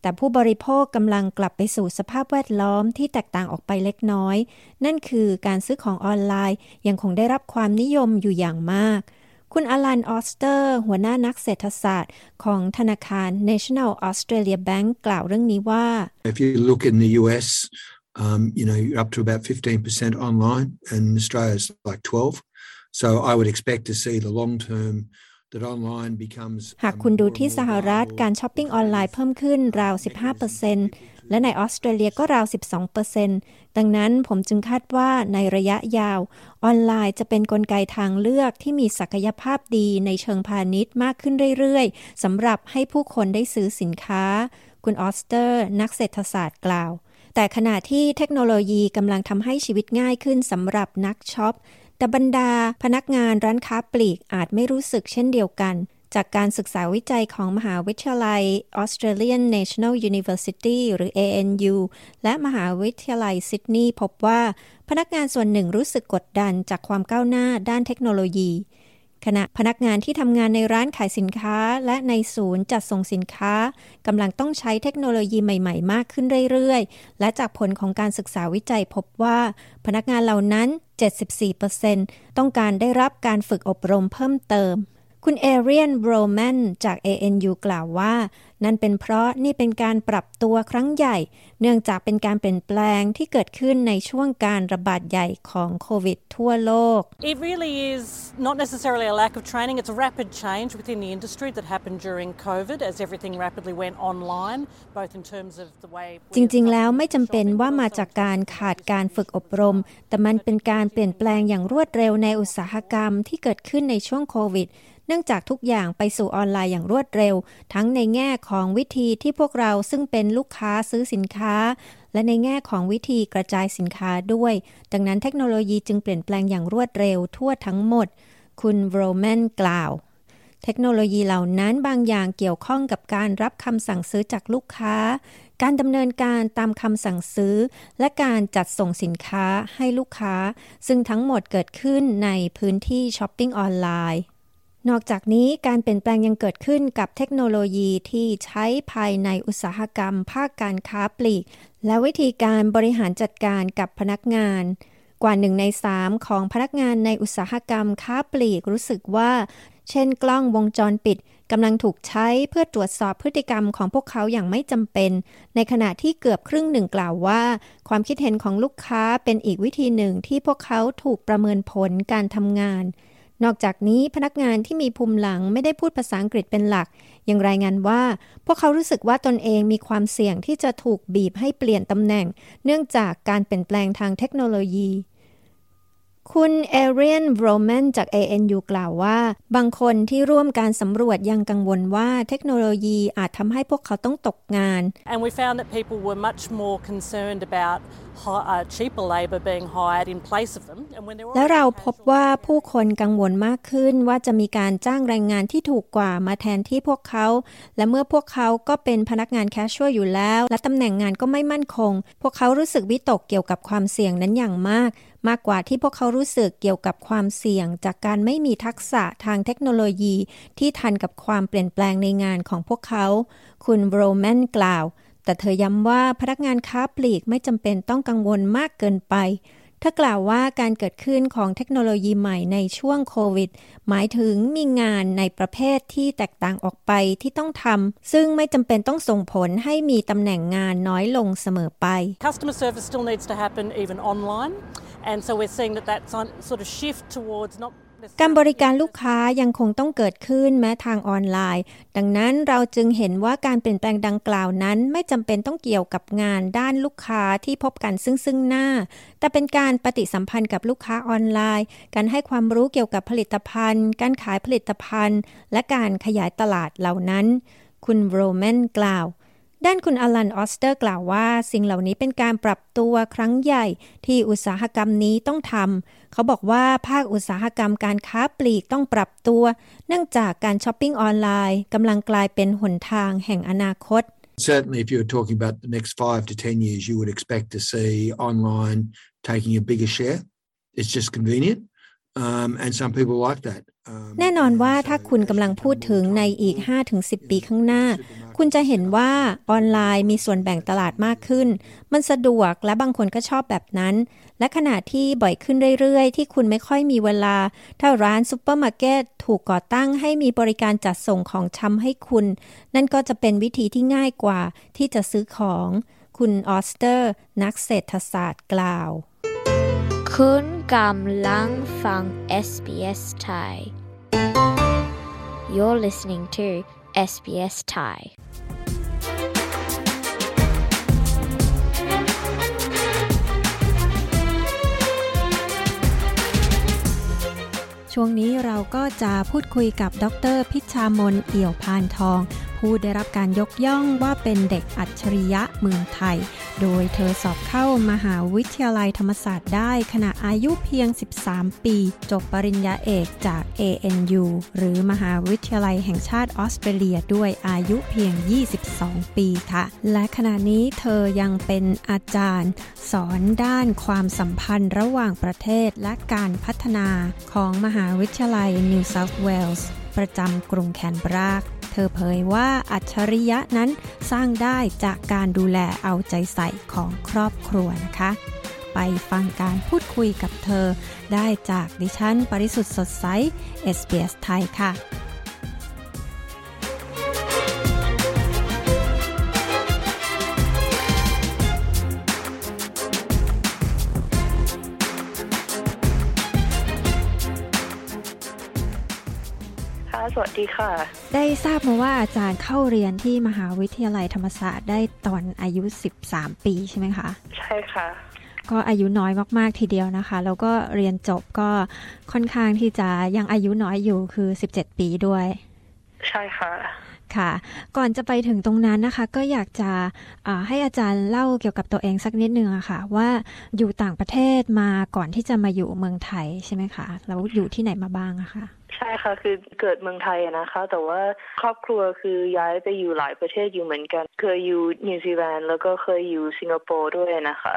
แต่ผู้บริโภคกำลังกลับไปสู่สภาพแวดล้อมที่แตกต่างออกไปเล็กน้อย นั่นคือการซื้อของออนไลน์ยังคงได้รับความนิยมอยู่อย่างมากคุณอลันออสเตอร์ หัวหน้านักเศรษฐศาสตร์ของธนาคาร National Australia Bank กล่าวเรื่องนี้ว่า If you look in the US um, you know you're up to about 15% online and Australia's like 12 so I would expect to see the long term หากคุณดูที่สหรัฐการช้อปปิ้งออนไลน์เพิ่มขึ้นราว 15%และในออสเตรเลียก็ราว 12%ดังนั้นผมจึงคาดว่าในระยะยาว ออนไลน์จะเป็นกลไกทางเลือกที่มีศักยภาพดีในเชิงพาณิชย์มากขึ้นเรื่อยๆสำหรับให้ผู้คนได้ซื้อสินค้า คุณออสเตอร์ นักเศรษฐศาสตร์กล่าว แต่ขณะที่เทคโนโลยีกำลังทำให้ชีวิตง่ายขึ้นสำหรับนักช็อป แต่บรรดาพนักงานร้านค้าปลีกอาจไม่รู้สึกเช่นเดียวกัน จากการศึกษาวิจัยของมหาวิทยาลัย Australian National University หรือ ANU และมหาวิทยาลัยซิดนีย์พบว่า พนักงานส่วนหนึ่งรู้สึกกดดันจากความก้าวหน้าด้านเทคโนโลยี ขณะพนักงานที่ทำงานในร้านขายสินค้า และในศูนย์จัดส่งสินค้ากำลังต้องใช้เทคโนโลยีใหม่ ๆ มากขึ้นเรื่อยๆ และจากผลของการศึกษาวิจัยพบว่า พนักงานเหล่านั้น 74%ต้องการได้รับการฝึกอบรมเพิ่มเติม คุณเอเรียนโบรแมนจาก ANU กล่าวว่า นั่นเป็นเพราะนี่เป็นการปรับตัวครั้งใหญ่ เนื่องจากเป็นการเปลี่ยนแปลงที่เกิดขึ้นในช่วงการระบาดใหญ่ของโควิดทั่วโลก It really is not necessarily a lack of training it's a rapid change within the industry that happened during COVID as everything rapidly went online both in terms of the way จริงๆ แล้วไม่จำเป็นว่ามาจากการขาดการฝึกอบรม แต่มันเป็นการเปลี่ยนแปลงอย่างรวดเร็วในอุตสาหกรรมที่เกิดขึ้นในช่วงโควิด เนื่องจากทุกอย่างไปสู่ออนไลน์อย่างรวดเร็ว ทั้งในแง่ของวิธีที่พวกเราซึ่งเป็นลูกค้าซื้อสินค้า และในแง่ของวิธีกระจายสินค้าด้วย ดังนั้นเทคโนโลยีจึงเปลี่ยนแปลงอย่างรวดเร็วทั่วทั้งหมด คุณโรแมนกล่าวเทคโนโลยีเหล่านั้นบางอย่างเกี่ยวข้องกับการรับคำสั่งซื้อจากลูกค้า การดำเนินการตามคำสั่งซื้อ และการจัดส่งสินค้าให้ลูกค้า ซึ่งทั้งหมดเกิดขึ้นในพื้นที่ช้อปปิ้งออนไลน์ นอกจากนี้การเปลี่ยนแปลงยังเกิดขึ้นกับเทคโนโลยีที่ใช้ภายในอุตสาหกรรม ภาคการค้าปลีก และวิธีการบริหารจัดการกับพนักงาน กว่าหนึ่งในสามของพนักงานในอุตสาหกรรมค้าปลีกรู้สึกว่า เช่นกล้องวงจรปิดกำลังถูกใช้เพื่อตรวจสอบพฤติกรรมของพวกเขาอย่างไม่จำเป็น ในขณะที่เกือบครึ่งหนึ่งกล่าวว่า ความคิดเห็นของลูกค้าเป็นอีกวิธีหนึ่งที่พวกเขาถูกประเมินผลการทำงาน นอกจากนี้พนักงานที่มีภูมิหลังไม่ได้พูดภาษาอังกฤษเป็นหลัก ยังรายงานว่า พวกเขารู้สึกว่าตนเองมีความเสี่ยงที่จะถูกบีบให้เปลี่ยนตำแหน่ง เนื่องจากการเปลี่ยนแปลงทางเทคโนโลยี คุณเอเรียนโรแมนจาก ANU กล่าวว่า บางคนที่ร่วมการสำรวจยังกังวลว่าเทคโนโลยีอาจทำให้พวกเขาต้องตกงาน And we found that people were much more concerned about cheaper labor being hired in place of them และเราพบว่าผู้คนกังวลมากขึ้นว่าจะมีการจ้างแรงงานที่ถูกกว่ามาแทนที่พวกเขา และเมื่อพวกเขาก็เป็นพนักงานแคชชัวอยู่แล้ว และตำแหน่งงานก็ไม่มั่นคง พวกเขารู้สึกวิตกเกี่ยวกับความเสี่ยงนั้นอย่างมาก มากกว่าที่พวกเขารู้สึกเกี่ยวกับความเสี่ยง จากการไม่มีทักษะทางเทคโนโลยี ที่ทันกับความเปลี่ยนแปลงในงานของพวกเขา คุณโรแมนกล่าว แต่เธอย้ำว่าพนักงานค้าปลีกไม่จำเป็นต้องกังวลมากเกินไปถ้ากล่าวว่าการเกิดขึ้นของเทคโนโลยีใหม่ในช่วงโควิด หมายถึงมีงานในประเภทที่แตกต่างออกไปที่ต้องทำซึ่งไม่จำเป็นต้องส่งผลให้มีตำแหน่งงานน้อยลงเสมอไป Customer service still needs to happen even online and so we're seeing that that sort of shift towards not การบริการลูกค้ายังคงต้องเกิดขึ้นแม้ทางออนไลน์ ดังนั้นเราจึงเห็นว่าการเปลี่ยนแปลงดังกล่าวนั้น ไม่จำเป็นต้องเกี่ยวกับงานด้านลูกค้าที่พบกันซึ่งซึ่งหน้า แต่เป็นการปฏิสัมพันธ์กับลูกค้าออนไลน์ การให้ความรู้เกี่ยวกับผลิตภัณฑ์ การขายผลิตภัณฑ์ และการขยายตลาดเหล่านั้น คุณโรแมนกล่าวด้านคุณอลันออสเตอร์กล่าวว่า สิ่งเหล่านี้เป็นการปรับตัวครั้งใหญ่ที่อุตสาหกรรมนี้ต้องทำ เขาบอกว่าภาคอุตสาหกรรมการค้าปลีกต้องปรับตัว เนื่องจากการช้อปปิ้งออนไลน์กำลังกลายเป็นหนทางแห่งอนาคต Certainly, if you were talking about the next five to ten years, you would expect to see online taking a bigger share. It's just convenient, um, and some people like that. แน่นอนว่าถ้าคุณกำลังพูดถึงในอีก 5-10 ปีข้างหน้า คุณจะเห็นว่าออนไลน์มีส่วนแบ่งตลาดมากขึ้น มันสะดวกและบางคนก็ชอบแบบนั้น และขณะที่บ่อยขึ้นเรื่อยๆ ที่คุณไม่ค่อยมีเวลา ถ้าร้านซูเปอร์มาร์เก็ตถูกก่อตั้งให้มีบริการจัดส่งของชำให้คุณ นั่นก็จะเป็นวิธีที่ง่ายกว่าที่จะซื้อของ คุณออสเตอร์ นักเศรษฐศาสตร์กล่าว คุณ กำลังฟัง SBS ไทย You're listening to SBS Thai ช่วงนี้เราก็จะพูดคุยกับดรพิชามนเอี่ยวพานทอง ผู้ได้รับการยกย่องว่าเป็นเด็กอัจฉริยะเมืองไทย โดยเธอสอบเข้ามหาวิทยาลัยธรรมศาสตร์ได้ขณะอายุเพียง 13 ปี จบปริญญาเอกจาก ANU หรือมหาวิทยาลัยแห่งชาติออสเตรเลียด้วยอายุเพียง 22 ปีค่ะ และขณะนี้เธอยังเป็นอาจารย์ สอนด้านความสัมพันธ์ระหว่างประเทศและการพัฒนาของมหาวิทยาลัย New South Wales ประจำกรุงแคนเบรา เธอเผยว่าอัจฉริยะนั้นสร้างได้จากการดูแลเอาใจใส่ของครอบครัวนะคะ ไปฟังการพูดคุยกับเธอ ได้จากดิฉัน ปริสุทธ์สดใส SBS ไทยค่ะ สวัสดีค่ะ ได้ทราบมาว่าอาจารย์เข้าเรียนที่มหาวิทยาลัยธรรมศาสตร์ได้ตอนอายุ 13 ปีใช่ไหมคะ ใช่ค่ะ ก็อายุน้อยมากๆทีเดียวนะคะ แล้วก็เรียนจบก็ค่อนข้างที่จะยังอายุน้อยอยู่คือ 17 ปีด้วย ใช่ค่ะค่ะ ก่อนจะไปถึงตรงนั้นนะคะ ก็อยากจะให้อาจารย์เล่าเกี่ยวกับตัวเองสักนิดนึงอะคะ่ะ ว่าอยู่ต่างประเทศมาก่อนที่จะมาอยู่เมืองไทยใช่ไหมคะแล้วอยู่ที่ไหนมาบ้างอะคะ ใช่ค่ะ คือเกิดเมืองไทยนะคะ แต่ว่าครอบครัวคือย้ายไปอยู่หลายประเทศอยู่เหมือนกัน เคยอยู่นิวซีแลนด์แล้วก็เคยอยู่สิงคโปร์ด้วยนะคะ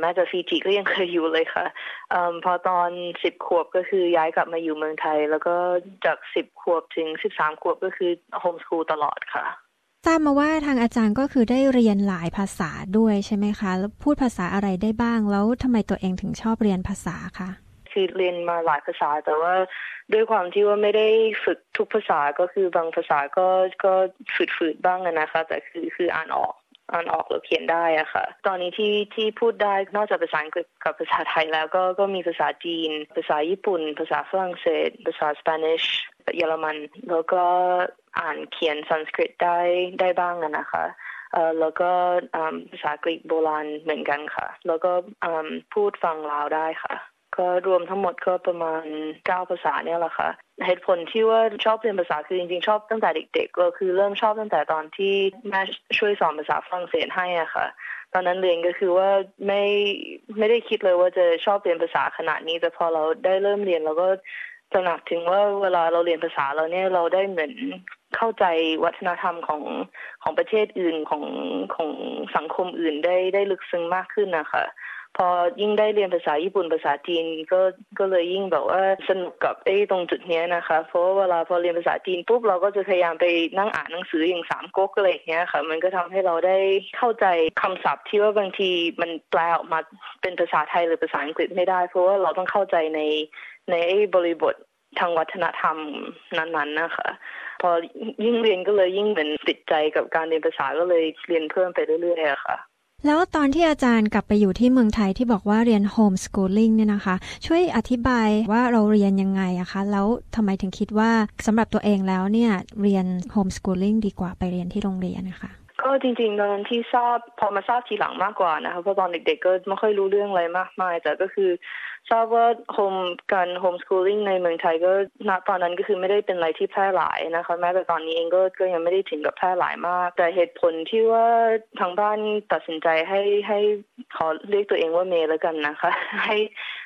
แม้แต่ฟีจิก็ยังเคยอยู่เลยค่ะอพอตอนสิบขวบก็คือย้ายกลับมาอยู่เมืองไทย แล้วก็จากสิบขวบถึงสิบสามขวบก็คือ homeschool ตลอดค่ะทราบมาว่าทางอาจารย์ก็คือได้เรียนหลายภาษาด้วยใช่ไหมคะ แล้วพูดภาษาอะไรได้บ้าง แล้วทำไมตัวเองถึงชอบเรียนภาษาคะ คือเรียนมาหลายภาษา แต่ว่าด้วยความที่ว่าไม่ได้ฝึกทุกภาษาก็คือบางภาษาก็ก็ฝืดๆบ้างนะคะ แต่คือคืออ่านออกอ่านออกหรือเขียนได้อะค่ะ ตอนนี้ที่ที่พูดได้นอกจากภาษาอังกฤษกับภาษาไทยแล้วก็ก็มีภาษาจีน ภาษาญี่ปุ่น ภาษาฝรั่งเศส ภาษาสเปนิชเยอรมัน แล้วก็อ่านเขียนสันสกฤตได้ได้บ้างนะคะเอ่อแล้วก็ภาษากรีกโบราณเหมือนกันค่ะ แล้วก็พูดฟังลาวได้ค่ะ ก็รวมทั้งหมดก็ประมาณเก้าภาษาเนี่ยแหละค่ะเหตุผลที่ว่าชอบเรียนภาษาคือจริงๆ ชอบตั้งแต่เด็ก ๆ ก็คือเริ่มชอบตั้งแต่ตอนที่แม่ช่วยสอนภาษาฝรั่งเศสให้อะค่ะ ตอนนั้นเรียนก็คือว่าไม่ไม่ได้คิดเลยว่าจะชอบเรียนภาษาขนาดนี้ แต่พอเราได้เริ่มเรียนเราก็ตระหนักถึงว่าเวลาเราเรียนภาษาเราเนี่ยเราได้เหมือนเข้าใจวัฒนธรรมของของประเทศอื่นของของสังคมอื่นได้ได้ลึกซึ้งมากขึ้นนะคะ พอยิ่งได้เรียนภาษาญี่ปุ่นภาษาจีนก็ก็เลยยิ่งแบบว่าสนุกกับไอ้ตรงจุดนี้นะคะ เพราะว่าเวลาพอเรียนภาษาจีนปุ๊บเราก็จะพยายามไปนั่งอ่านหนังสืออย่างสามก๊กอะไรอย่างเงี้ยค่ะ มันก็ทำให้เราได้เข้าใจคำศัพท์ที่ว่าบางทีมันแปลออกมาเป็นภาษาไทยหรือภาษาอังกฤษไม่ได้ เพราะว่าเราต้องเข้าใจในในไอ้บริบททางวัฒนธรรมนั้นๆนะคะพอยิ่งเรียนก็เลยยิ่งเหมือนติดใจกับการเรียนภาษาก็เลยเรียนเพิ่มไปเรื่อยๆค่ะ แล้วตอนที่อาจารย์กลับไปอยู่ที่เมืองไทยที่บอกว่าเรียนโฮมสกูลลิ่งเนี่ยนะคะ ช่วยอธิบายว่าเราเรียนยังไงอะคะ แล้วทำไมถึงคิดว่าสำหรับตัวเองแล้วเนี่ยเรียนโฮมสกูลลิ่งดีกว่าไปเรียนที่โรงเรียนนะคะ ก็จริงๆตอนนั้นที่ทราบพอมาทราบทีหลังมากกว่านะคะเพราะตอนเด็ก ๆ ก็ไม่ค่อยรู้เรื่องอะไรมากมาย แต่ก็คือทราบว่าhome การ homeschooling ในเมืองไทยก็ณตอนนั้นก็คือไม่ได้เป็นอะไรที่แพร่หลายนะคะแม้แต่ตอนนี้เองก็ก็ยังไม่ได้ถึงกับแพร่หลายมาก แต่เหตุผลที่ว่าทางบ้านตัดสินใจให้ให้ขอเรียกตัวเองว่าเมย์แล้วกันนะคะ ให้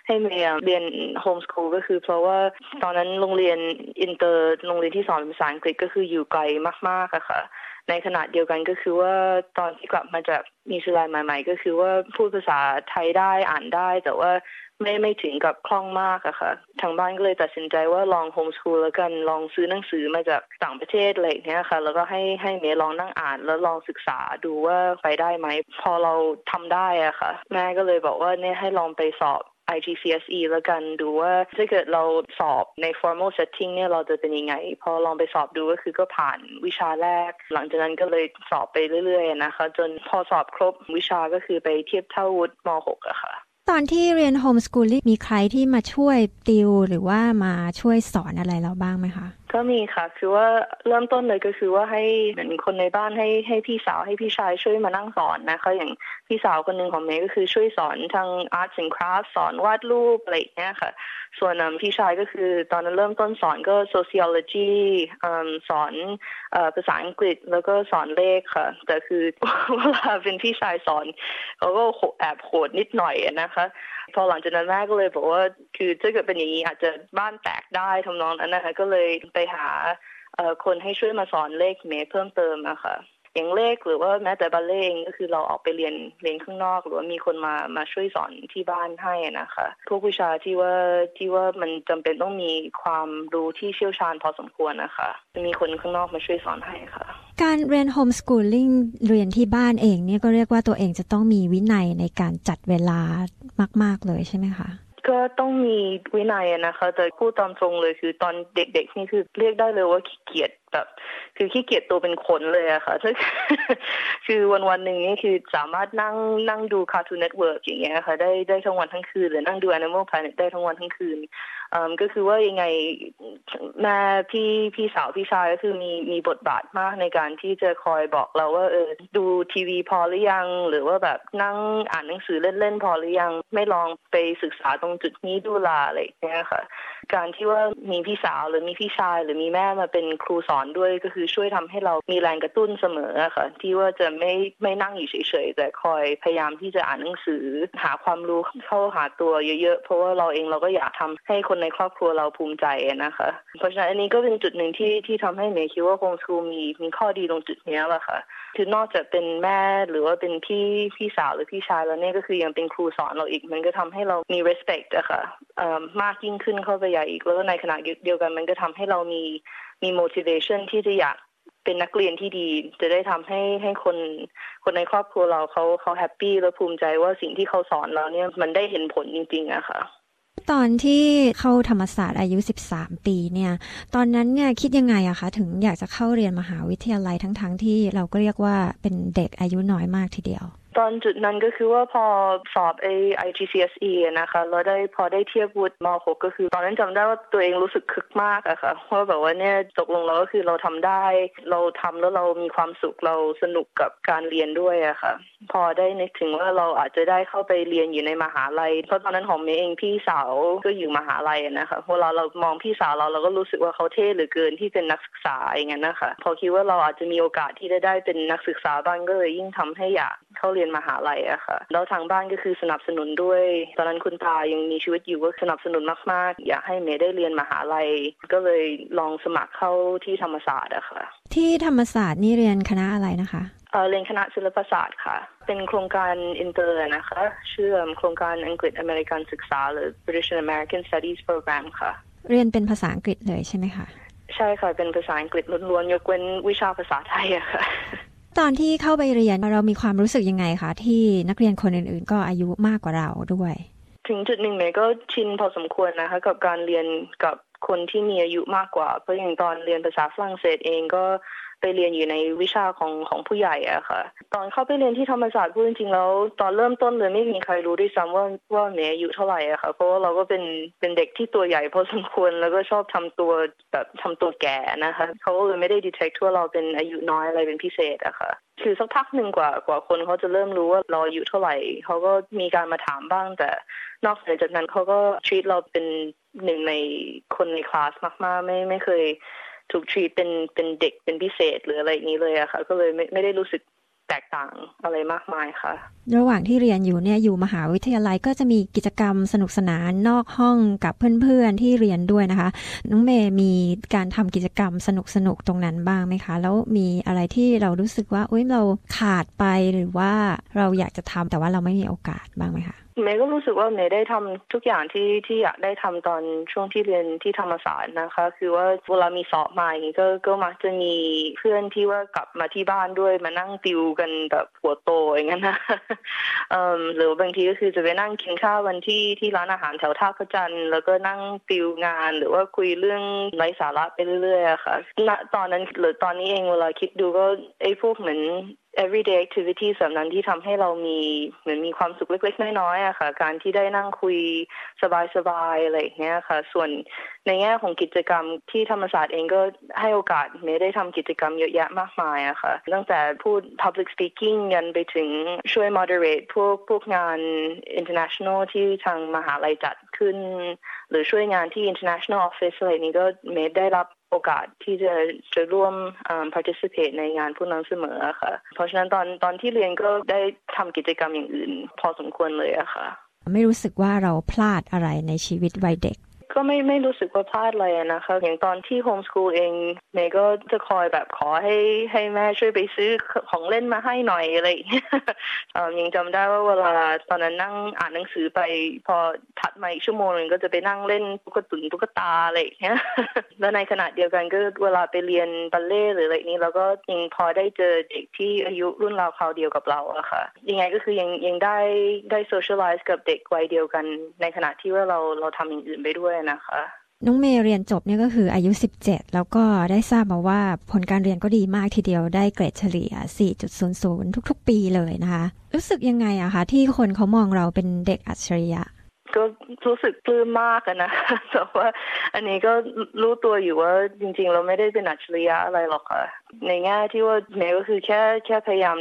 ให้เมย์เรียน homeschool ก็คือเพราะว่าตอนนั้นโรงเรียนอินเตอร์โรงเรียนที่สอนภาษาอังกฤษก็คืออยู่ไกลมากๆอะค่ะ ในขณะเดียวกันก็คือว่าตอนที่กลับมาจากนิวซีแลนด์ใหม่ ๆ ก็คือว่าพูดภาษาไทยได้อ่านได้ แต่ว่าไม่ไม่ถึงกับคล่องมากอะค่ะ ทางบ้านก็เลยตัดสินใจว่าลองโฮมสคูลแล้วกันลองซื้อหนังสือมาจากต่างประเทศอะไรเนี้ยค่ะ แล้วก็ให้ให้เมย์ลองนั่งอ่านแล้วลองศึกษาดูว่าไปได้ไหม พอเราทำได้อะค่ะ แม่ก็เลยบอกว่าเนี่ยให้ลองไปสอบ IGCSE แล้วกันดูว่าถ้าเกิดเราสอบใน formal setting เนี่ยเราจะเป็นยังไง พอลองไปสอบดูก็คือก็ผ่านวิชาแรก หลังจากนั้นก็เลยสอบไปเรื่อยๆนะคะ จนพอสอบครบวิชาก็คือไปเทียบเท่าวุฒิม .6 อะค่ะ ตอนที่เรียนโฮมสกูลลิ่งมีใครที่มาช่วยติวหรือว่ามาช่วยสอนอะไรเราบ้างไหมคะ ก็มีค่ะคือว่าเริ่มต้นเลยก็คือว่าให้เหมือนคนในบ้านให้ให้พี่สาวให้พี่ชายช่วยมานั่งสอนนะคะ อย่างพี่สาวคนหนึ่งของเมย์ก็คือช่วยสอนทาง arts and crafts สอนวาดรูปอะไรอย่างเงี้ยค่ะ ส่วนพี่ชายก็คือตอนนั้นเริ่มต้นสอนก็ sociology สอนภาษาอังกฤษแล้วก็สอนเลขค่ะ แต่คือเวลาเป็นพี่ชายสอนเขาก็แอบโหดนิดหน่อยนะคะพอหลังจากนั้นแม่ก็เลยบอกว่าคือถ้าเกิดเป็นอย่างนี้อาจจะบ้านแตกได้ทำนองนั้นนะคะก็เลยไปหาคนให้ช่วยมาสอนเลขเมเพิ่มเติมนะคะ อย่างเลขหรือว่าแม้แต่บัลเล่งก็คือเราออกไปเรียนเรียนข้างนอก หรือว่ามีคนมามาช่วยสอนที่บ้านให้นะคะ พวกวิชาที่ว่าที่ว่ามันจำเป็นต้องมีความรู้ที่เชี่ยวชาญพอสมควรนะคะจะมีคนข้างนอกมาช่วยสอนให้ค่ะ การเรียนโฮมสกูลลิ่งเรียนที่บ้านเองเนี่ยก็เรียกว่าตัวเองจะต้องมีวินัยในการจัดเวลามาก ๆ เลยใช่ไหมคะ ก็ต้องมีวินัยนะคะแต่พูดตามตรงเลยคือตอนเด็กๆนี่คือเรียกได้เลยว่าขี้เกียจแบบคือขี้เกียจตัวเป็นขนเลยอะค่ะคือวันวันหนึ่งนี่คือสามารถนั่งนั่งดู Cartoon Network อย่างเงี้ยค่ะ ได้ได้ทั้งวันทั้งคืนหรือนั่งดู Animal Planet ได้ทั้งวันทั้งคืน ก็คือว่ายังไงแม่พี่พี่สาวพี่ชายก็คือมีมีบทบาทมากในการที่จะคอยบอกเราว่าเออดูทีวีพอหรือยัง หรือว่าแบบนั่งอ่านหนังสือเล่นๆพอหรือยัง ไม่ลองไปศึกษาตรงจุดนี้ดูล่ะอะไรเงี้ยค่ะ การที่ว่ามีพี่สาวหรือมีพี่ชาย หรือมีแม่มาเป็นครูสอนด้วยก็คือช่วยทำให้เรามีแรงกระตุ้นเสมอค่ะ ที่ว่าจะไม่ไม่นั่งอยู่เฉยๆแต่คอยพยายามที่จะอ่านหนังสือ หาความรู้เข้าหาตัวเยอะๆ เพราะว่าเราเองเราก็อยากทำให้คนในครอบครัวเราภูมิใจนะคะ เพราะฉะนั้นอันนี้ก็เป็นจุดหนึ่งที่ที่ทำให้เมย์คิดว่าโฮมสคูลมีมีข้อดีตรงจุดนี้แหละค่ะ คือนอกจากเป็นแม่หรือว่าเป็นพี่พี่สาวหรือพี่ชายแล้วเนี่ยก็คือยังเป็นครูสอนเราอีก มันก็ทำให้เรามี respect อะค่ะมากยิ่งขึ้นเข้าไปใหญ่อีก แล้วในขณะเดียวกันมันก็ทำให้เรามีมี motivation ที่จะอยากเป็นนักเรียนที่ดี จะได้ทำให้ให้คนคนในครอบครัวเราเขาเขาแฮปปี้และภูมิใจว่าสิ่งที่เขาสอนเราเนี่ยมันได้เห็นผลจริงๆอะค่ะ ตอนที่เข้าธรรมศาสตร์อายุ 13 ปีเนี่ย ตอนนั้นเนี่ยคิดยังไงอะคะถึงอยากจะเข้าเรียนมหาวิทยาลัยทั้งๆทที่เราก็เรียกว่าเป็นเด็กอายุน้อยมากทีเดียว ตอนจุดนั้นก็คือว่าพอสอบไอ IGCSE นะคะแล้วได้พอได้เทียบวุฒิม .6 ก็คือ ตอนนั้นจำได้ว่าตัวเองรู้สึกคึกมากอะค่ะว่าแบบว่าเนี่ยตกลงแล้วก็คือเราทำได้ เราทำแล้วเรามีความสุขเราสนุกกับการเรียนด้วยอะค่ะ พอได้นึกถึงว่าเราอาจจะได้เข้าไปเรียนอยู่ในมหาลัยเพราะตอนนั้นของเมย์เองพี่สาวก็อยู่มหาลัยนะคะเวลาเรามองพี่สาวเราเราก็รู้สึกว่าเขาเท่เหลือเกินที่เป็นนักศึกษาอย่างนั้นนะคะพอคิดว่าเราอาจจะมีโอกาสที่จะได้เป็นนักศึกษาบ้างก็เลยยิ่งทำให้อยากเข้าเรียนมหาลัยอะค่ะ แล้วทางบ้านก็คือสนับสนุนด้วย ตอนนั้นคุณตายังมีชีวิตอยู่ก็สนับสนุนมากๆ อยากให้เมย์ได้เรียนมหาลัย ก็เลยลองสมัครเข้าที่ธรรมศาสตร์อะค่ะ ที่ธรรมศาสตร์นี่เรียนคณะอะไรนะคะเออเรียนคณะศิลปศาสตร์ค่ะ เป็นโครงการอินเตอร์นะคะชื่อโครงการอังกฤษอเมริกันศึกษา หรือ British and American Studies Program ค่ะ เรียนเป็นภาษาอังกฤษเลยใช่ไหมคะ ใช่ค่ะ เป็นภาษาอังกฤษล้วนๆยกเว้นวิชาภาษาไทยอะค่ะ ตอนที่เข้าไปเรียนเรามีความรู้สึกยังไงคะที่นักเรียนคนอื่น ๆ ก็อายุมากกว่าเราด้วย ถึงจุดหนึ่งเมยก็ชินพอสมควรนะคะ กับการเรียนกับคนที่มีอายุมากกว่า เพราะอย่างตอนเรียนภาษาฝรั่งเศสเองก็ ไปเรียนอยู่ในวิชาของของผู้ใหญ่อะค่ะ ตอนเข้าไปเรียนที่ธรรมศาสตร์พูดจริงๆแล้วตอนเริ่มต้นเลยไม่มีใครรู้ด้วยซ้ำว่าว่าเมย์อายุเท่าไหร่อะค่ะ เพราะว่าเราก็เป็นเป็นเด็กที่ตัวใหญ่พอสมควรแล้วก็ชอบทำตัวแบบทำตัวแก่นะคะเขาก็เลยไม่ได้ดีเทคว่าเราเป็นอายุน้อยอะไรเป็นพิเศษอะค่ะคือสักพักหนึ่งกว่ากว่าคนเขาจะเริ่มรู้ว่าเราอายุเท่าไหร่เขาก็มีการมาถามบ้าง แต่นอกจากนั้นเขาก็ชีตเราเป็นหนึ่งในคนในคลาสมากๆ ไม่ไม่เคย ถูกทีเป็นเป็นเด็กเป็นพิเศษหรืออะไรนี้เลยอะค่ะ ก็เลยไม่ไม่ได้รู้สึกแตกต่างอะไรมากมายค่ะ ระหว่างที่เรียนอยู่เนี่ยอยู่มหาวิทยาลัยก็จะมีกิจกรรมสนุกสนานนอกห้องกับเพื่อนๆที่เรียนด้วยนะคะ น้องเมย์มีการทำกิจกรรมสนุกสนุกตรงนั้นบ้างไหมคะ แล้วมีอะไรที่เรารู้สึกว่าอุ้ยเราขาดไปหรือว่าเราอยากจะทำแต่ว่าเราไม่มีโอกาสบ้างไหมคะ เมย์ก็รู้สึกว่าเมย์ได้ทำทุกอย่างที่ที่อยากได้ทำตอนช่วงที่เรียนที่ธรรมศาสตร์นะคะ คือว่าเวลามีสอบมาอย่างนี้ก็ก็มักจะมีเพื่อนที่ว่ากลับมาที่บ้านด้วยมานั่งติวกันแบบหัวโตอย่างนั้นนะหรือบางทีก็คือจะไปนั่งกินข้าววันที่ที่ร้านอาหารแถวท่าพระจันทร์แล้วก็นั่งติวงาน หรือว่าคุยเรื่องไร้สาระไปเรื่อยๆค่ะณตอนนั้นหรือตอนนี้เองเวลาคิดดูก็ไอ้พวกเหมือน everyday activity สำนั้นที่ทำให้เรามีเหมือนมีความสุขเล็ก ๆ น้อยๆอะค่ะ การที่ได้นั่งคุยสบายๆอะไรอย่างเงี้ยค่ะ ส่วนในแง่ของกิจกรรมที่ธรรมศาสตร์เองก็ให้โอกาสเมย์ได้ทำกิจกรรมเยอะแยะมากมายอะค่ะ ตั้งแต่พูด public speaking ยันไปถึงช่วย moderate พวกพวกงาน international ที่ทางมหาลัยจัดขึ้น หรือช่วยงานที่ international office อะไรนี้ก็เมย์ได้รับ โอกาสที่จะจะร่วม participate ในงานพวกนั้นเสมอค่ะ เพราะฉะนั้นตอนตอนที่เรียนก็ได้ทำกิจกรรมอย่างอื่น พอสมควรเลยอะค่ะ ไม่รู้สึกว่าเราพลาดอะไรในชีวิตวัยเด็ก ก็ไม่ไม่รู้สึกว่าพลาดอะไรนะคะ อย่างตอนที่โฮมสกูลเองเมย์ก็จะคอยแบบขอให้ให้แม่ช่วยไปซื้อของเล่นมาให้หน่อยอะไรอย่างเงี้ยยังจำได้ว่าเวลาตอนนั้นนั่งอ่านหนังสือไป พอถัดมาอีกชั่วโมงนึงก็จะไปนั่งเล่นตุ๊กตุนตุ๊กตาอะไรอย่างเงี้ยแล้วในขณะเดียวกันก็เวลาไปเรียนบัลเล่หรืออะไรนี้เราก็ยังพอได้เจอเด็กที่อายุรุ่นราวคราวเดียวกับเราอะค่ะ ยังไงก็คือยังยังได้ได้โซเชียลไลซ์กับเด็กวัยเดียวกัน ในขณะที่ว่าเราเราทำอย่างอื่นไปด้วยนะคะ น้องเมย์เรียนจบเนี่ยก็คืออายุ 17 แล้วก็ได้ทราบมาว่าผลการเรียนก็ดีมากทีเดียวได้เกรดเฉลี่ย 4.00 ทุกๆ ปีเลยนะคะ รู้สึกยังไงอะคะที่คนเขามองเราเป็นเด็กอัจฉริยะก็รู้สึกปลื้มมากนะแต่ว่าอันนี้ก็รู้ตัวอยู่ว่าจริง ๆ เราไม่ได้เป็นอัจฉริยะอะไรหรอกค่ะ ในแง่ที่ว่าเมย์ก็คือแค่แค่พยายาม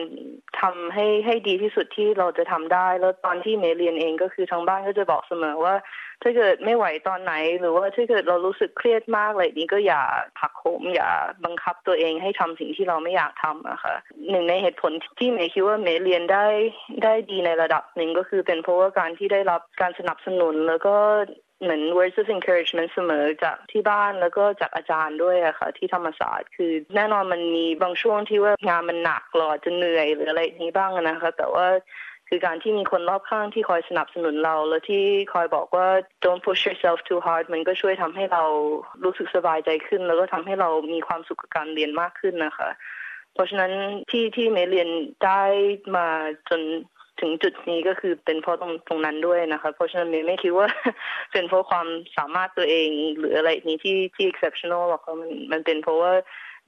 ทำให้ให้ดีที่สุดที่เราจะทำได้ แล้วตอนที่เมย์เรียนเองก็คือทางบ้านก็จะบอกเสมอว่า ถ้าเกิดไม่ไหวตอนไหน หรือว่าถ้าเกิดเรารู้สึกเครียดมากเลยนี้ก็อย่าผักโหมอย่าบังคับตัวเองให้ทำสิ่งที่เราไม่อยากทำอะคะหนึ่งในเหตุผลที่เมย์คิดว่าเมย์เรียนได้ได้ดีในระดับหนึ่งก็คือเป็นเพราะว่าการที่ได้รับการสนับสนุนแล้วก็เหมือน words of encouragement เสมอจากที่บ้านแล้วก็จากอาจารย์ด้วยอะค่ะ ที่ธรรมศาสตร์คือแน่นอนมันมีบางช่วงที่ว่างานมันหนักเรอจจะเหนื่อยหรืออะไรนี้บ้างนะคะ แต่ว่า คือการที่มีคนรอบข้างที่คอยสนับสนุนเรา แล้วที่คอยบอกว่า don't push yourself too hard มันก็ช่วยทำให้เรารู้สึกสบายใจขึ้น แล้วก็ทำให้เรามีความสุขกับการเรียนมากขึ้นนะคะ เพราะฉะนั้นที่ที่เมเรียนได้มาจนถึงจุดนี้ก็คือเป็นเพราะตรงตรงนั้นด้วยนะคะ เพราะฉะนั้นเมย์ไม่คิดว่าเป็นเพราะความสามารถตัวเอง หรืออะไรนี้ที่ที่ exceptional หรอกมันมันเป็นเพราะว่า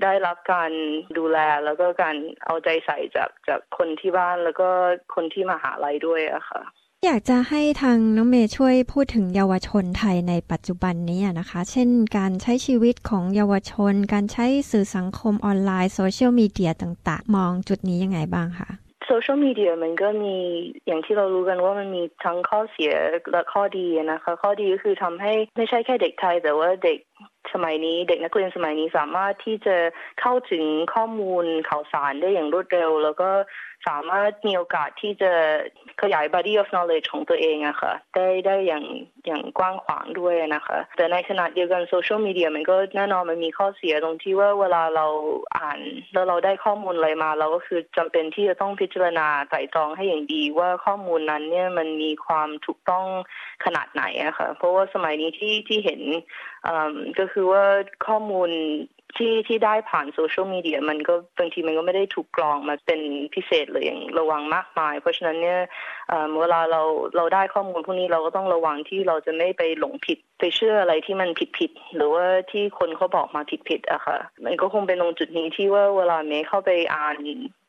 ได้รับการดูแลแล้วก็การเอาใจใส่จากจากคนที่บ้านแล้วก็คนที่มหาลัยด้วยอะค่ะ อยากจะให้ทางน้องเมย์ช่วยพูดถึงเยาวชนไทยในปัจจุบันนี้นะคะ เช่นการใช้ชีวิตของเยาวชน การใช้สื่อสังคมออนไลน์โซเชียลมีเดียต่างๆ มองจุดนี้ยังไงบ้างคะโซเชียลมีเดียมันก็มีอย่างที่เรารู้กันว่ามันมีทั้งข้อเสียและข้อดีนะคะ ข้อดีก็คือทำให้ไม่ใช่แค่เด็กไทย แต่ว่าเด็ก สมัยนี้เด็กนักเรียนสมัยนี้สามารถที่จะเข้าถึงข้อมูลข่าวสารได้อย่างรวดเร็ว แล้วก็สามารถมีโอกาสที่จะขยาย body of knowledge ของตัวเองอะคะ่ะได้ได้อย่างอย่างกว้างขวางด้วยนะคะ แต่ในขณะเดียวกันโซเชียลมีเดียมันก็แน่นอนมันมีข้อเสียตรงที่ว่าเวลาเราอ่านแล้วเราได้ข้อมูลอะไรมา เราก็คือจำเป็นที่จะต้องพิจารณาไตร่ตรองให้อย่างดีว่าข้อมูลนั้นเนี่ยมันมีความถูกต้องขนาดไหนอะคะ่ะเพราะว่าสมัยนี้ที่ที่เห็น ก็คือว่าข้อมูลที่ที่ได้ผ่านโซเชียลมีเดียมันก็บางทีมันก็ไม่ได้ถูกกรองมาเป็นพิเศษเลยอย่างระวังมากมาย เพราะฉะนั้นเนี่ยเวลาเราเราได้ข้อมูลพวกนี้เราก็ต้องระวังที่เราจะไม่ไปหลงผิดไปเชื่ออะไรที่มันผิดผิดหรือว่าที่คนเขาบอกมาผิดผิดอะค่ะ มันก็คงเป็นตรงจุดนี้ที่ว่าเวลาเมย์เข้าไปอ่าน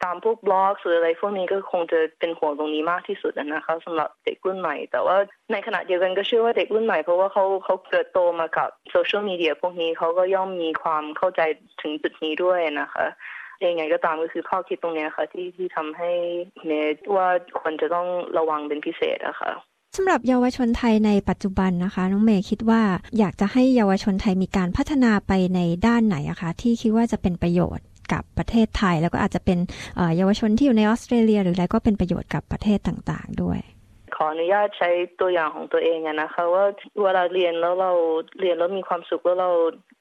ตามพวกบล็อกหรืออะไรพวกนี้ก็คงจะเป็นห่วงตรงนี้มากที่สุดนะคะสำหรับเด็กรุ่นใหม่ แต่ว่าในขณะเดียวกันก็เชื่อว่าเด็กรุ่นใหม่เพราะว่าเขาเขาเกิดโตมากับโซเชียลมีเดียพวกนี้เขาก็ย่อมมีความเข้าใจถึงจุดนี้ด้วยนะคะยังไงก็ตามก็คือข้อคิดตรงนี้ค่ะที่ที่ทำให้เมย์ว่าควรจะต้องระวังเป็นพิเศษอะค่ะสำหรับเยาวชนไทยในปัจจุบันนะคะ น้องเมย์คิดว่าอยากจะให้เยาวชนไทยมีการพัฒนาไปในด้านไหนอะคะ ที่คิดว่าจะเป็นประโยชน์ กับประเทศไทย แล้วก็อาจจะเป็นเยาวชนที่อยู่ในออสเตรเลีย หรืออะไรก็เป็นประโยชน์กับประเทศต่างๆ ด้วย ขออนุญาตใช้ตัวอย่างของตัวเองนะคะ ว่าเวลาเรียนแล้วเราเรียนแล้วมีความสุขแล้วเรา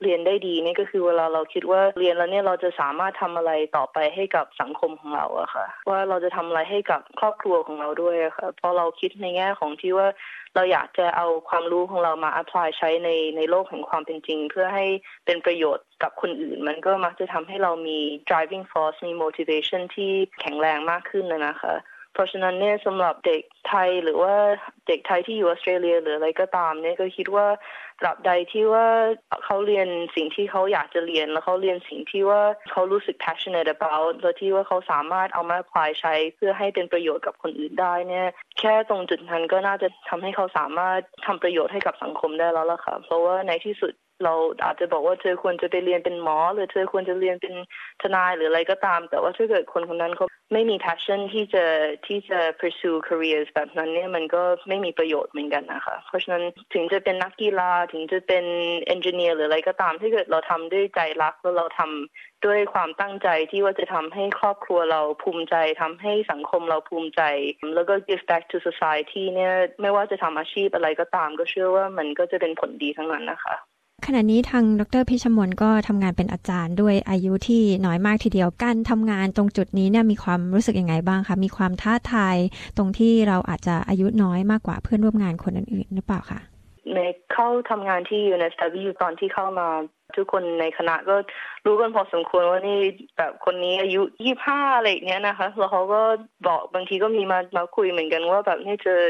เรียนได้ดีนี่ก็คือเวลาเราคิดว่าเรียนแล้วเนี่ยเราจะสามารถทำอะไรต่อไปให้กับสังคมของเราอะค่ะ ว่าเราจะทำอะไรให้กับครอบครัวของเราด้วยอะค่ะเพราะเราคิดในแง่ของที่ว่าเราอยากจะเอาความรู้ของเรามา apply ใช้ในในโลกแห่งความเป็นจริง เพื่อให้เป็นประโยชน์กับคนอื่น มันก็มักจะทำให้เรามี driving force มี motivation ที่แข็งแรงมากขึ้นนะคะ เพราะฉะนั้นเนี่ยสำหรับเด็กไทยหรือว่าเด็กไทยที่อยู่ออสเตรเลียหรืออะไรก็ตามเนี่ยก็คิดว่าตราบใดที่ว่าเขาเรียนสิ่งที่เขาอยากจะเรียน แล้วเขาเรียนสิ่งที่ว่าเขารู้สึก passionate about แล้วที่ว่าเขาสามารถเอามาพลายใช้เพื่อให้เป็นประโยชน์กับคนอื่นได้เนี่ยแค่ตรงจุดนั้นก็น่าจะทำให้เขาสามารถทำประโยชน์ให้กับสังคมได้แล้วล่ะค่ะเพราะว่าในที่สุด เราอาจจะบอกว่าเธอควรจะไปเรียนเป็นหมอ หรือเธอควรจะเรียนเป็นทนายหรืออะไรก็ตาม แต่ว่าถ้าเกิดคนคนนั้นเขาไม่มี passion ที่จะที่จะ pursue careers แบบนั้นเนี่ยมันก็ไม่มีประโยชน์เหมือนกันนะคะ เพราะฉะนั้นถึงจะเป็นนักกีฬาถึงจะเป็น engineer หรืออะไรก็ตามถ้าเกิดเราทำด้วยใจรักแล้วเราทำด้วยความตั้งใจที่ว่าจะทำให้ครอบครัวเราภูมิใจทำให้สังคมเราภูมิใจ แล้วก็ give back to society เนี่ยไม่ว่าจะทำอาชีพอะไรก็ตาม ก็เชื่อว่ามันก็จะเป็นผลดีทั้งนั้นนะคะ ขณะนี้ทางดรพิชมนก็ทำงานเป็นอาจารย์ด้วยอายุที่น้อยมากทีเดียวการทำงานตรงจุดนี้เนี่ยมีความรู้สึกยังไงบ้างคะมีความท้าทายตรงที่เราอาจจะอายุน้อยมากกว่าเพื่อนร่วมงานคนอื่นๆหรือเปล่าคะในเข้าทำงานที่ UNSW ตอนที่เข้ามาทุกคนในคณะก็รู้กันพอสมควรว่านี่แบบคนนี้อายุยี่ห้าอะไรเนี้ยนะคะ แล้วเขาก็บอกบางทีก็มีมามาคุยเหมือนกันว่าแบบนี่เจอ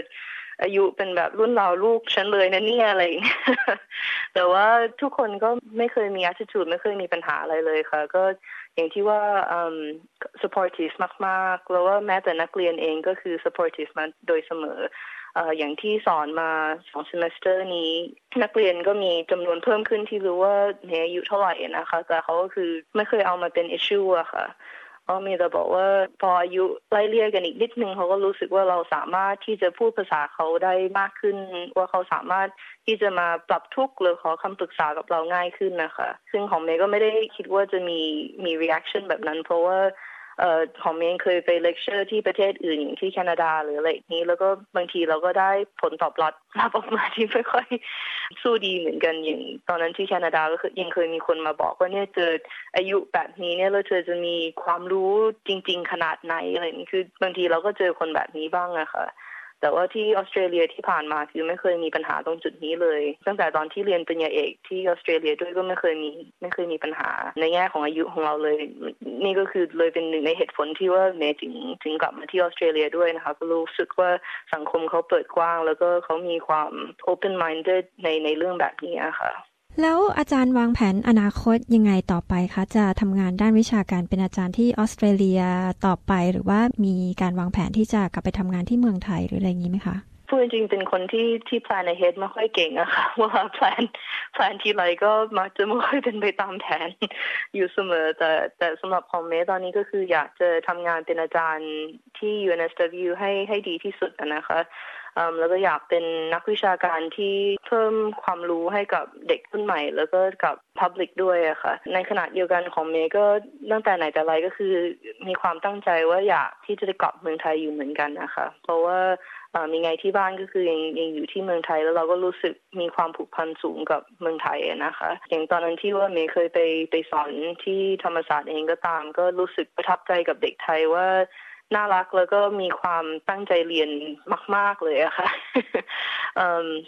อายุเป็นแบบรุ่นเราลูกฉันเลยนะเนี่ยอะไรอย่างเงี้ยแต่ว่าทุกคนก็ไม่เคยมี attitude ไม่เคยมีปัญหาอะไรเลยค่ะ ก็อย่างที่ว่า supportive มากๆ แล้วว่าแม้แต่นักเรียนเองก็คือ supportive มาโดยเสมออย่างที่สอนมาสอง semester นี้ นักเรียนก็มีจำนวนเพิ่มขึ้นที่รู้ว่าเนอายุเท่าไหร่นะคะ แต่เขาก็คือไม่เคยเอามาเป็น issue อะค่ะ ก็มีแต่บอกว่าพออายุไล่เลี่ยกันอีกนิดนึงเขาก็รู้สึกว่าเราสามารถที่จะพูดภาษาเขาได้มากขึ้น ว่าเขาสามารถที่จะมาปรับทุกข์หรือขอคำปรึกษากับเราง่ายขึ้นนะคะ ซึ่งของเมย์ก็ไม่ได้คิดว่าจะมีมี reaction แบบนั้น เพราะว่า เอ่อของเมงเคยไปเลคเชอร์ที่ประเทศอื่นอย่างที่แคนาดาหรืออะไรนี้ แล้วก็บางทีเราก็ได้ผลตอบรับรับออกมาที่ไม่ค่อยสู้ดีเหมือนกันอย่างตอนนั้นที่แคนาดาก็คือยังเคยมีคนมาบอกว่าเนี่ยเจออายุแบบนี้เนี่ยเราเธอจะมีความรู้จริง ๆ ขนาดไหนอะไรนี้คือบางทีเราก็เจอคนแบบนี้บ้างอะค่ะ แต่ว่าที่ออสเตรเลียที่ผ่านมาคือไม่เคยมีปัญหาตรงจุดนี้เลย ตั้งแต่ตอนที่เรียนปริญญาเอกที่ออสเตรเลียด้วยก็ไม่เคยมีไม่เคยมีปัญหา ในแง่ของอายุของเราเลย นี่ก็คือเลยเป็นหนึ่งในเหตุผลที่ว่าเมย์ถึงถึงกลับมาที่ออสเตรเลียด้วยนะคะก็รู้สึกว่าสังคมเขาเปิดกว้าง แล้วก็เขามีความ open minded ในในเรื่องแบบนี้ค่ะ แล้วอาจารย์วางแผนอนาคตยังไงต่อไปคะ จะทำงานด้านวิชาการเป็นอาจารย์ที่ออสเตรเลียต่อไป หรือว่ามีการวางแผนที่จะกลับไปทำงานที่เมืองไทยหรืออะไรอย่างนี้ไหมคะพูดจริงเป็นคนที่ที่ plan ahead ไม่ค่อยเก่งอะค่ะว่า plan plan ทีไรก็มักจะไม่ค่อยเป็นไปตามแผนอยู่เสมอ แต่แต่สำหรับของเมตอนนี้ก็คืออยากจะทำงานเป็นอาจารย์ที่ UNSW ให้ให้ดีที่สุดนะคะ แล้วก็อยากเป็นนักวิชาการที่เพิ่มความรู้ให้กับเด็กรุ่นใหม่ แล้วก็กับ Public ด้วยอะค่ะ ในขณะเดียวกันของเมย์ก็ตั้งแต่ไหนแต่ไรก็คือ มีความตั้งใจว่าอยากที่จะได้กลับเมืองไทยอยู่เหมือนกันนะคะ เพราะว่ามีไงที่บ้านก็คือยังยังอยู่ที่เมืองไทยแล้วเราก็รู้สึกมีความผูกพันสูงกับเมืองไทยนะคะ อย่างตอนนั้นที่ว่าเมย์เคยไปไปสอนที่ธรรมศาสตร์เองก็ตาม ก็รู้สึกประทับใจกับเด็กไทยว่า น่ารักแล้วก็มีความตั้งใจเรียนมาก ๆ เลยอะค่ะ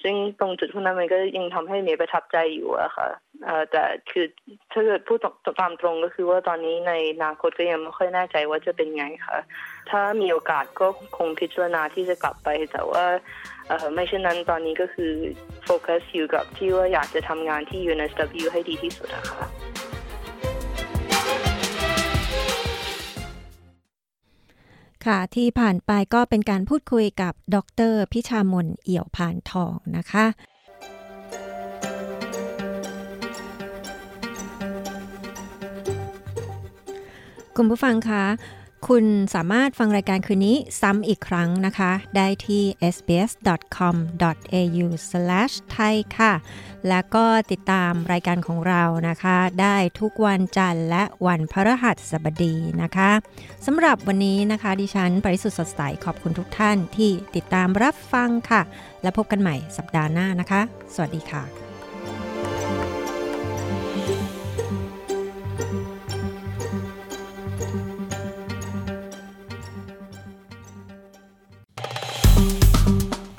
ซึ่งตรงจุดพวกนั้นมันก็ยังทำให้เมย์ประทับใจอยู่อะค่ะแต่คือถ้าเกิดพูดตามตรงก็คือว่าตอนนี้ในอนาคตก็ยังไม่ค่อยแน่ใจว่าจะเป็นไงค่ะถ้ามีโอกาสก็คงพิจารณาที่จะกลับไปแต่ว่าไม่เช่นนั้นตอนนี้ก็คือโฟกัสอยู่กับที่ว่าอยากจะทำงานที่ UNSW ให้ดีที่สุดอะค่ะ ค่ะที่ผ่านไปก็เป็นการพูดคุยกับดรพิชามนเอี่ยวผ่านทองนะคะคุณผู้ฟังคะ คุณสามารถฟังรายการคืนนี้ซ้ำอีกครั้งนะคะ ได้ที่ sbs.com.au/thai ค่ะ แล้วก็ติดตามรายการของเรานะคะ ได้ทุกวันจันทร์และวันพฤหัสบดีนะคะสำหรับวันนี้นะคะ ดิฉันปริสุทธ์สดใสขอบคุณทุกท่านที่ติดตามรับฟังค่ะ และพบกันใหม่สัปดาห์หน้านะคะ สวัสดีค่ะ